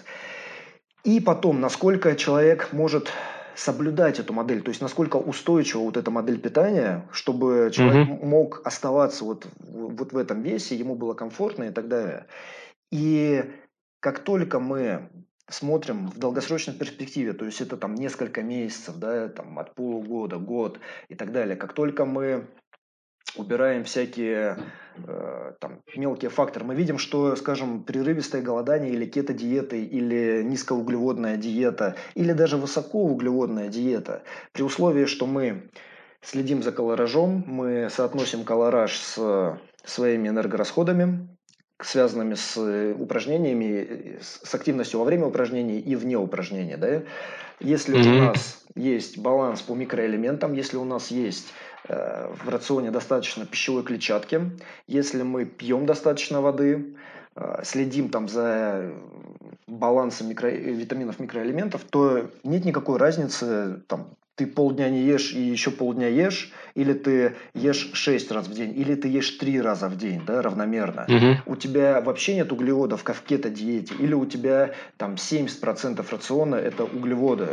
И потом, насколько человек может соблюдать эту модель, то есть насколько устойчива вот эта модель питания, чтобы человек угу. мог оставаться вот, вот в этом весе, ему было комфортно и так далее. И как только мы смотрим в долгосрочной перспективе, то есть это там несколько месяцев, да, там от полугода, год и так далее, как только мы убираем всякие э, там, мелкие факторы, мы видим, что, скажем, прерывистое голодание или кето-диеты, или низкоуглеводная диета, или даже высокоуглеводная диета, при условии, что мы следим за колоражом, мы соотносим колораж с своими энергорасходами, связанными с упражнениями, с активностью во время упражнений и вне упражнения. Да? Если mm-hmm. у нас есть баланс по микроэлементам, если у нас есть Э, в рационе достаточно пищевой клетчатки, если мы пьем достаточно воды, э, следим там за балансом микро... витаминов, микроэлементов, то нет никакой разницы, там, ты полдня не ешь и еще полдня ешь, или ты ешь 6 раз в день, или ты ешь 3 раза в день, да, равномерно. Угу. У тебя вообще нет углеводов, как в кето-диете, или у тебя там 70% рациона – это углеводы.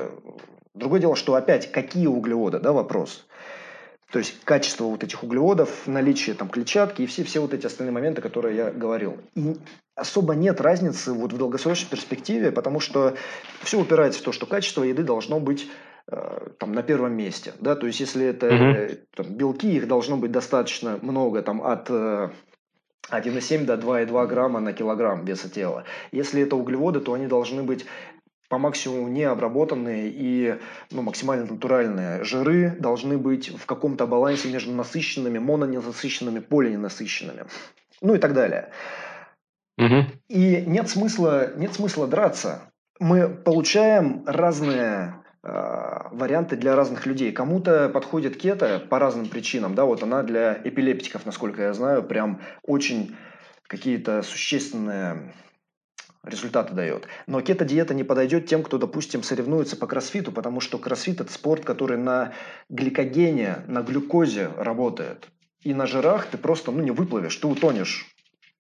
Другое дело, что опять, какие углеводы, да, вопрос. То есть качество вот этих углеводов, наличие там клетчатки и все, все вот эти остальные моменты, которые я говорил. И особо нет разницы вот в долгосрочной перспективе, потому что все упирается в то, что качество еды должно быть там на первом месте, да, то есть если это mm там, белки, их должно быть достаточно много, там от 1,7 э, до 2,2 грамма на килограмм веса тела. Если это углеводы, то они должны быть по максимуму необработанные и ну, максимально натуральные. Жиры должны быть в каком-то балансе между насыщенными, мононенасыщенными, полиненасыщенными. Ну и так далее. Угу. И нет смысла, нет смысла драться. Мы получаем разные э, варианты для разных людей. Кому-то подходит кето по разным причинам. Да, вот она для эпилептиков, насколько я знаю, прям очень какие-то существенные результаты дает. Но кето-диета не подойдет тем, кто, допустим, соревнуется по кроссфиту, потому что кроссфит – это спорт, который на гликогене, на глюкозе работает. И на жирах ты просто ну, не выплывешь, ты утонешь,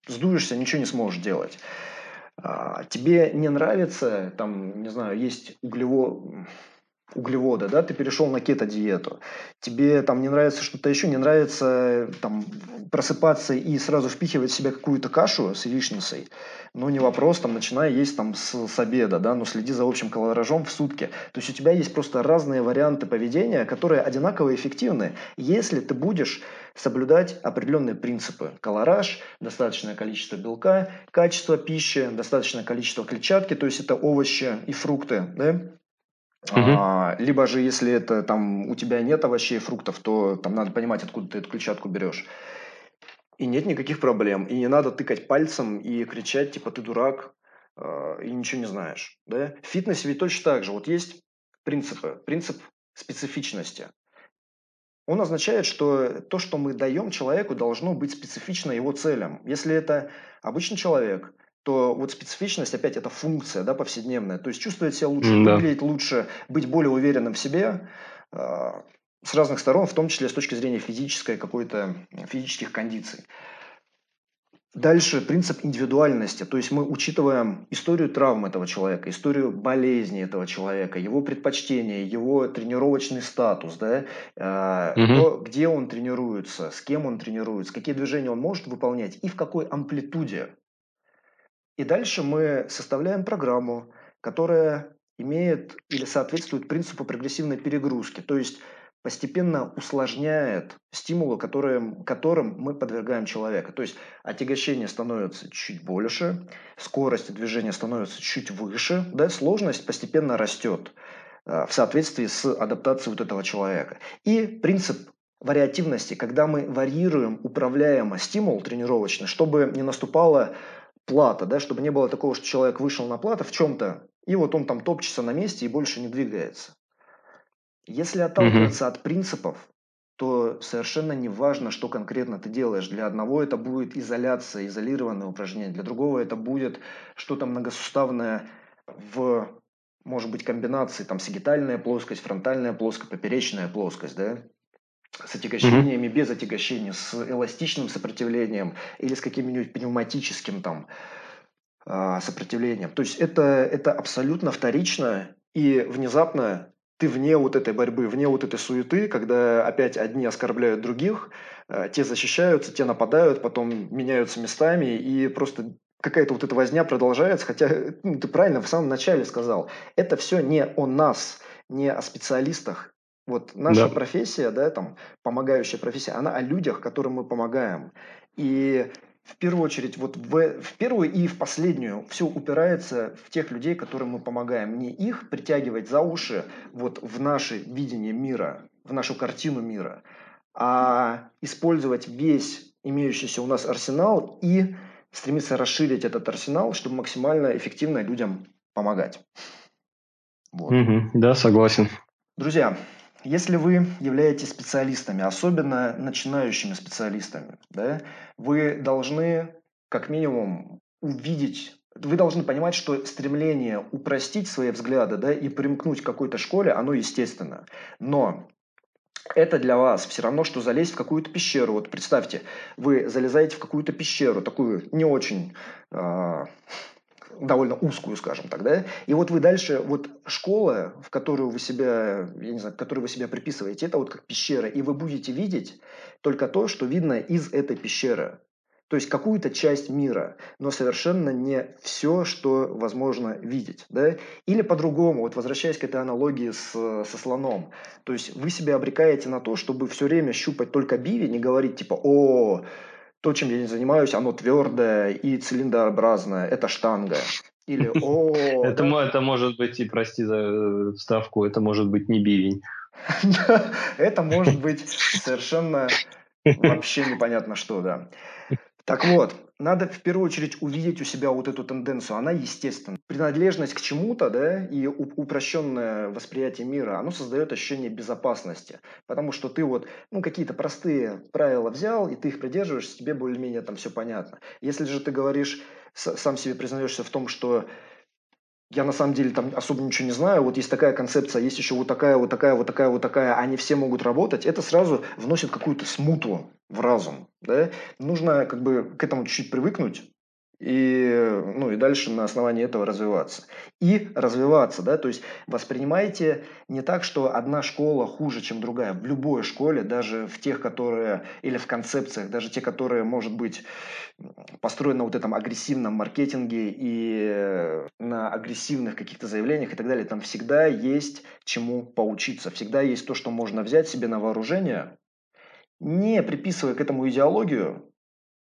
сдуешься, ничего не сможешь делать. А, тебе не нравится, там, не знаю, есть углево углеводы, да, ты перешел на кето-диету, тебе там не нравится что-то еще, не нравится там просыпаться и сразу впихивать в себя какую-то кашу с яичницей, ну, не вопрос, там, начиная есть там с, с обеда, да, но следи за общим колоражом в сутки. То есть у тебя есть просто разные варианты поведения, которые одинаково эффективны, если ты будешь соблюдать определенные принципы. Колораж, достаточное количество белка, качество пищи, достаточное количество клетчатки, то есть это овощи и фрукты, да, Угу. А, либо же, если это там у тебя нет овощей и фруктов, то там надо понимать, откуда ты эту клетчатку берешь. И нет никаких проблем. И не надо тыкать пальцем и кричать, типа, ты дурак, э, и ничего не знаешь. Да? В фитнесе ведь точно так же. Вот есть принципы. Принцип специфичности. Он означает, что то, что мы даем человеку, должно быть специфично его целям. Если это обычный человек, то вот специфичность, опять, это функция да, повседневная. То есть чувствовать себя лучше, да. выглядеть лучше, быть более уверенным в себе, э, с разных сторон, в том числе с точки зрения физической какой-то, физических кондиций. Дальше принцип индивидуальности, то есть мы учитываем историю травм этого человека, историю болезни этого человека, его предпочтения, его тренировочный статус, да, э, угу. то, где он тренируется, с кем он тренируется, какие движения он может выполнять и в какой амплитуде. И дальше мы составляем программу, которая имеет или соответствует принципу прогрессивной перегрузки, то есть постепенно усложняет стимулы, которые, которым мы подвергаем человека. То есть отягощение становится чуть больше, скорость движения становится чуть выше, да, сложность постепенно растет. в соответствии с адаптацией вот этого человека. И принцип вариативности, когда мы варьируем управляемо стимул тренировочный, чтобы не наступала плата, да, чтобы не было такого, что человек вышел на плату в чем-то, и вот он там топчется на месте и больше не двигается. Если отталкиваться mm-hmm. от принципов, то совершенно не важно, что конкретно ты делаешь. Для одного это будет изоляция, изолированное упражнение, для другого это будет что-то многосуставное в, может быть, комбинации, там, сагитальная плоскость, фронтальная плоскость, поперечная плоскость, да, с отягощениями, mm-hmm. без отягощения, с эластичным сопротивлением или с каким-нибудь пневматическим там а, сопротивлением. То есть это, это абсолютно вторично, и внезапно ты вне вот этой борьбы, вне вот этой суеты, когда опять одни оскорбляют других, а, те защищаются, те нападают, потом меняются местами, и просто какая-то вот эта возня продолжается, хотя ну, ты правильно в самом начале сказал, это все не о нас, не о специалистах, вот наша да. профессия, да, там, помогающая профессия, она о людях, которым мы помогаем. И в первую очередь, вот в, в первую и в последнюю все упирается в тех людей, которым мы помогаем. Не их притягивать за уши вот в наше видение мира, в нашу картину мира, а использовать весь имеющийся у нас арсенал и стремиться расширить этот арсенал, чтобы максимально эффективно людям помогать. Вот. Угу, да, согласен. Друзья, если вы являетесь специалистами, особенно начинающими специалистами, да, вы должны как минимум увидеть вы должны понимать, что стремление упростить свои взгляды да, и примкнуть к какой-то школе, оно естественно. Но это для вас все равно, что залезть в какую-то пещеру. Вот представьте, вы залезаете в какую-то пещеру, такую не очень э, довольно узкую, скажем так, да, и вот вы дальше, вот школа, в которую вы себя, я не знаю, которую вы себя приписываете, это вот как пещера, и вы будете видеть только то, что видно из этой пещеры. То есть какую-то часть мира, но совершенно не все, что возможно видеть. Да? Или по-другому, вот возвращаясь к этой аналогии с, со слоном. То есть вы себя обрекаете на то, чтобы все время щупать только бивень и говорить типа «О, то, чем я не занимаюсь, оно твердое и цилиндрообразное, это штанга. Или <laughs> о, это, это может быть, и прости за э, вставку, это может быть не бивень. <laughs> Это может быть совершенно вообще непонятно что, да. Так вот, надо в первую очередь увидеть у себя вот эту тенденцию. Она естественна. Принадлежность к чему-то, да, и упрощенное восприятие мира, оно создает ощущение безопасности. Потому что ты вот, ну, какие-то простые правила взял, и ты их придерживаешься, тебе более-менее там все понятно. Если же ты говоришь, сам себе признаешься в том, что я на самом деле там особо ничего не знаю. Вот есть такая концепция, есть еще вот такая, вот такая, вот такая, вот такая. Они все могут работать. Это сразу вносит какую-то смуту в разум. Да? Нужно как бы к этому чуть-чуть привыкнуть и, ну, и дальше на основании этого развиваться. И развиваться, да, то есть воспринимайте не так, что одна школа хуже, чем другая. В любой школе, даже в тех, которые, или в концепциях, даже те, которые, может быть, построены на вот этом агрессивном маркетинге и на агрессивных каких-то заявлениях и так далее, там всегда есть чему поучиться, всегда есть то, что можно взять себе на вооружение, не приписывая к этому идеологию,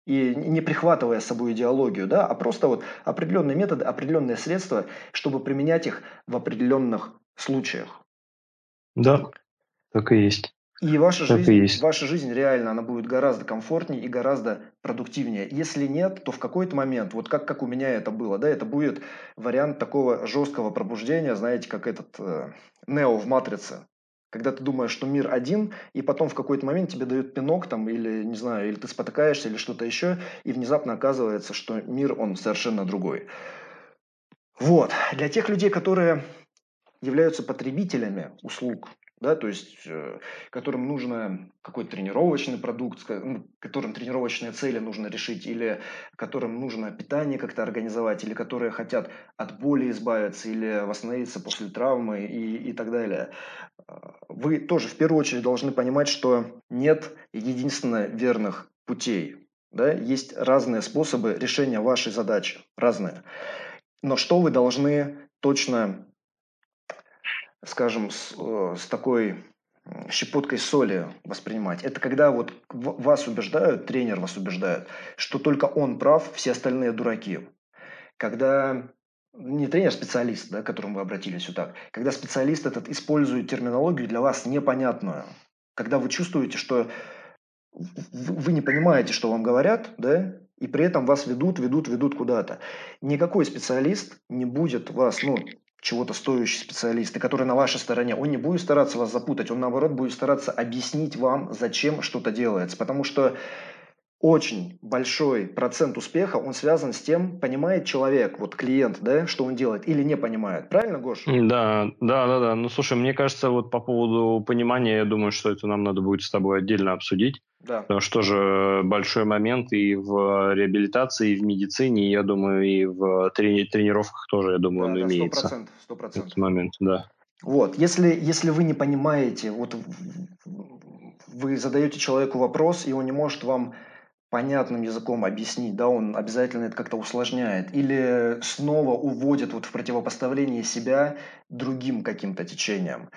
и не прихватывая с собой идеологию, да, а просто вот определенные методы, определенные средства, чтобы применять их в определенных случаях. Да, так и есть. И ваша так жизнь, и есть. ваша жизнь реально, она будет гораздо комфортнее и гораздо продуктивнее. Если нет, то в какой-то момент, вот как, как у меня это было, да, это будет вариант такого жесткого пробуждения, знаете, как этот э, Нео в «Матрице» когда ты думаешь, что мир один, и потом в какой-то момент тебе дают пинок там, или, не знаю, или ты спотыкаешься, или что-то еще, и внезапно оказывается, что мир, он совершенно другой. Вот. Для тех людей, которые являются потребителями услуг, да, то есть э, которым нужно какой-то тренировочный продукт, ну, которым тренировочные цели нужно решить, или которым нужно питание как-то организовать, или которые хотят от боли избавиться, или восстановиться после травмы и, и так далее. Вы тоже в первую очередь должны понимать, что нет единственно верных путей. Да? Есть разные способы решения вашей задачи, разные. Но что вы должны точно скажем, с, э, с такой щепоткой соли воспринимать. Это когда вот вас убеждают, тренер вас убеждает, что только он прав, все остальные дураки. Когда не тренер, а специалист, да, к которому вы обратились вот так, когда специалист этот использует терминологию для вас непонятную, когда вы чувствуете, что вы не понимаете, что вам говорят, да, и при этом вас ведут, ведут, ведут куда-то. Никакой специалист не будет вас, ну, чего-то стоящий специалист, и который на вашей стороне, он не будет стараться вас запутать, он наоборот будет стараться объяснить вам, зачем что-то делается. Потому что очень большой процент успеха, он связан с тем, понимает человек, вот клиент, да, что он делает, или не понимает. Правильно, Гош? Да, да, да, да. Ну, слушай, мне кажется, вот по поводу понимания, я думаю, что это нам надо будет с тобой отдельно обсудить. Да. Потому что тоже большой момент и в реабилитации, и в медицине, и, я думаю, и в трени- тренировках тоже, я думаю, да, он да, 100%, имеется. 100%. Этот момент, да. Вот, если, если вы не понимаете, вот вы задаете человеку вопрос, и он не может вам понятным языком объяснить, да, он обязательно это как-то усложняет или снова уводит вот в противопоставление себя другим каким-то течениям.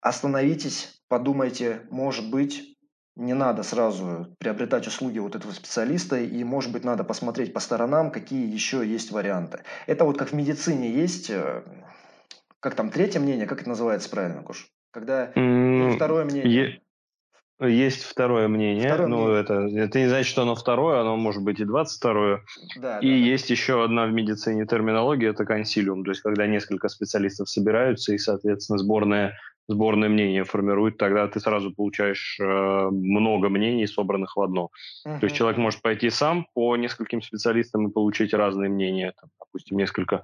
Остановитесь, подумайте, может быть, не надо сразу приобретать услуги вот этого специалиста, и, может быть, надо посмотреть по сторонам, какие еще есть варианты. Это вот как в медицине есть, э, как там, третье мнение, как это называется правильно, Куш? Когда mm, второе мнение. Есть второе мнение, второе ну мнение. это, это не значит, что оно второе, оно может быть и двадцать второе. Да, и да, есть да. еще одна в медицине терминология, это консилиум, то есть когда несколько специалистов собираются и, соответственно, сборная сборное мнение формирует, тогда ты сразу получаешь э, много мнений, собранных в одно. Uh-huh. То есть человек может пойти сам по нескольким специалистам и получить разные мнения, там, допустим, несколько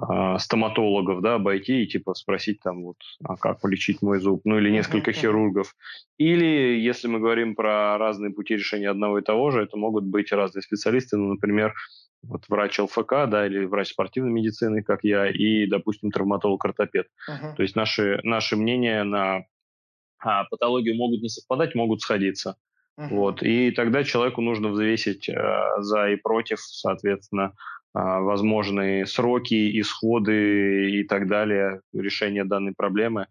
э, стоматологов, да, обойти и типа спросить там вот, а как полечить мой зуб, ну или несколько uh-huh. хирургов. Или если мы говорим про разные пути решения одного и того же, это могут быть разные специалисты, ну, например, вот врач ЛФК, да, или врач спортивной медицины, как я, и, допустим, травматолог-ортопед. Uh-huh. То есть наши, наши мнения на а, патологию могут не совпадать, могут сходиться. Uh-huh. Вот. И тогда человеку нужно взвесить э, за и против, соответственно, э, возможные сроки, исходы и так далее решения данной проблемы.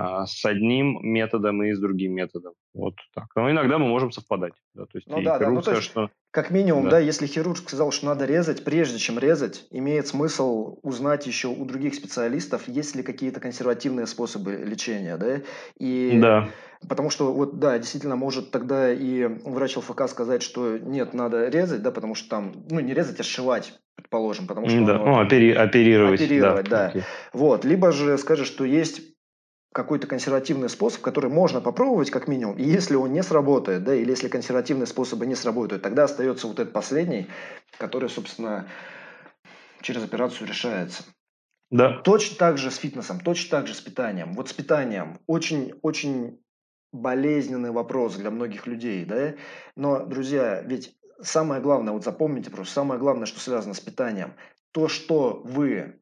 А, с одним методом и с другим методом. Вот так. Но иногда мы можем совпадать. Да, то есть ну, да, да. Ну, то есть, что... Как минимум, да. да, если хирург сказал, что надо резать, прежде чем резать, имеет смысл узнать еще у других специалистов, есть ли какие-то консервативные способы лечения, да? И да. Потому что, вот, да, действительно, может тогда и врач ЛФК сказать, что нет, надо резать, да, потому что там, ну, не резать, а сшивать, предположим, потому что... Да, ну, опери- оперировать. Оперировать, да. да. Вот, либо же скажет, что есть какой-то консервативный способ, который можно попробовать как минимум, и если он не сработает, да, или если консервативные способы не сработают, тогда остается вот этот последний, который, собственно, через операцию решается. Да. Точно так же с фитнесом, точно так же с питанием. Вот с питанием очень-очень болезненный вопрос для многих людей, да, но, друзья, ведь самое главное, вот запомните просто, самое главное, что связано с питанием, то, что вы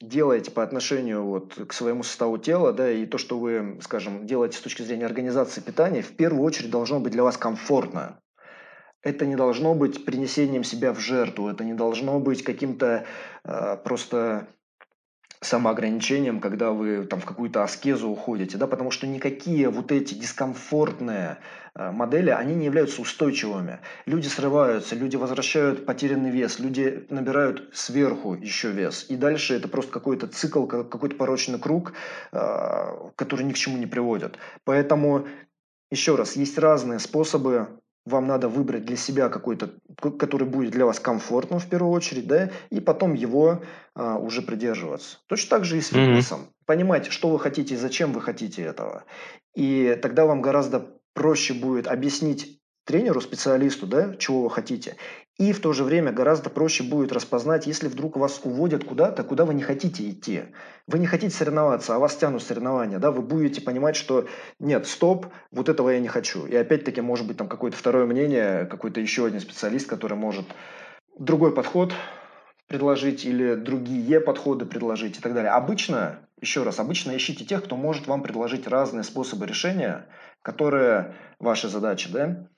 делаете по отношению вот к своему составу тела, да, и то, что вы, скажем, делаете с точки зрения организации питания, в первую очередь должно быть для вас комфортно. Это не должно быть принесением себя в жертву, это не должно быть каким-то э, просто самоограничением, когда вы там в какую-то аскезу уходите, да, потому что никакие вот эти дискомфортные э, модели, они не являются устойчивыми. Люди срываются, люди возвращают потерянный вес, люди набирают сверху еще вес. И дальше это просто какой-то цикл, какой-то порочный круг, э, который ни к чему не приводит. Поэтому, еще раз, есть разные способы вам надо выбрать для себя какой-то, который будет для вас комфортным в первую очередь, да, и потом его а, уже придерживаться. Точно так же и с фитнесом. Mm-hmm. Понимать, что вы хотите и зачем вы хотите этого. И тогда вам гораздо проще будет объяснить тренеру, специалисту, да, чего вы хотите. И в то же время гораздо проще будет распознать, если вдруг вас уводят куда-то, куда вы не хотите идти. Вы не хотите соревноваться, а вас тянут соревнования. Да? Вы будете понимать, что нет, стоп, вот этого я не хочу. И опять-таки может быть там какое-то второе мнение, какой-то еще один специалист, который может другой подход предложить или другие подходы предложить и так далее. Обычно, еще раз, обычно ищите тех, кто может вам предложить разные способы решения, которые ваши задачи, да,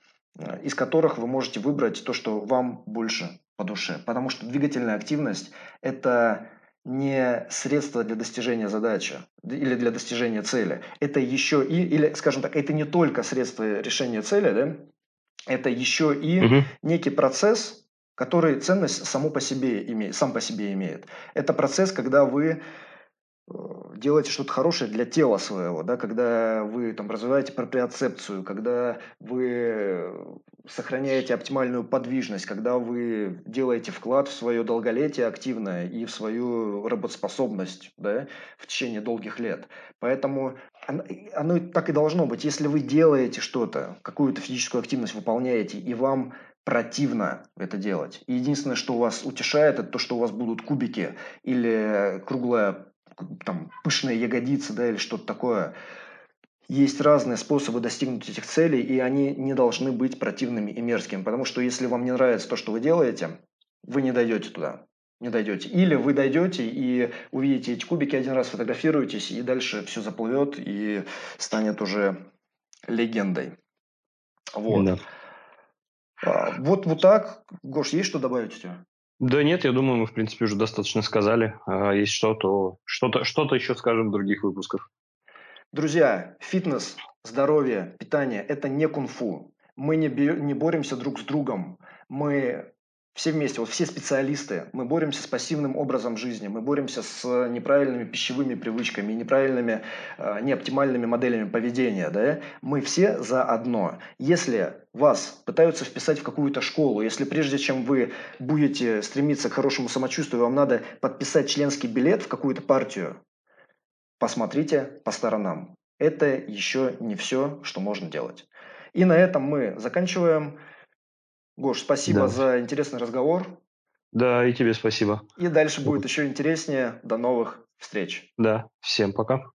из которых вы можете выбрать то, что вам больше по душе. Потому что двигательная активность – это не средство для достижения задачи или для достижения цели. Это еще и, или, скажем так, это не только средство решения цели, да? это еще и угу. некий процесс, который ценность само по себе имеет, сам по себе имеет. Это процесс, когда вы э, делаете что-то хорошее для тела своего, да, когда вы там развиваете проприоцепцию, когда вы сохраняете оптимальную подвижность, когда вы делаете вклад в свое долголетие активное и в свою работоспособность да, в течение долгих лет. Поэтому оно, оно так и должно быть. Если вы делаете что-то, какую-то физическую активность выполняете, и вам противно это делать. И единственное, что вас утешает, это то, что у вас будут кубики или круглая там, пышная ягодица, да, или что-то такое. Есть разные способы достигнуть этих целей, и они не должны быть противными и мерзкими, потому что если вам не нравится то, что вы делаете, вы не дойдете туда не дойдете. Или вы дойдете и увидите эти кубики один раз, фотографируетесь, и дальше все заплывет и станет уже легендой. Вот. Да. А, вот, вот так. Гош, есть что добавить у тебя? Да нет, я думаю, мы, в принципе, уже достаточно сказали. А есть что-то, что-то, что-то еще скажем в других выпусках. Друзья, фитнес, здоровье, питание – это не кунг-фу. Мы не, не боремся друг с другом. Мы все вместе, вот все специалисты, мы боремся с пассивным образом жизни, мы боремся с неправильными пищевыми привычками, неправильными, э, неоптимальными моделями поведения, да, мы все за одно. Если вас пытаются вписать в какую-то школу, если прежде чем вы будете стремиться к хорошему самочувствию, вам надо подписать членский билет в какую-то партию, посмотрите по сторонам. Это еще не все, что можно делать. И на этом мы заканчиваем. Гош, спасибо да. за интересный разговор. Да, и тебе спасибо. И дальше будет еще интереснее. До новых встреч. Да, всем пока.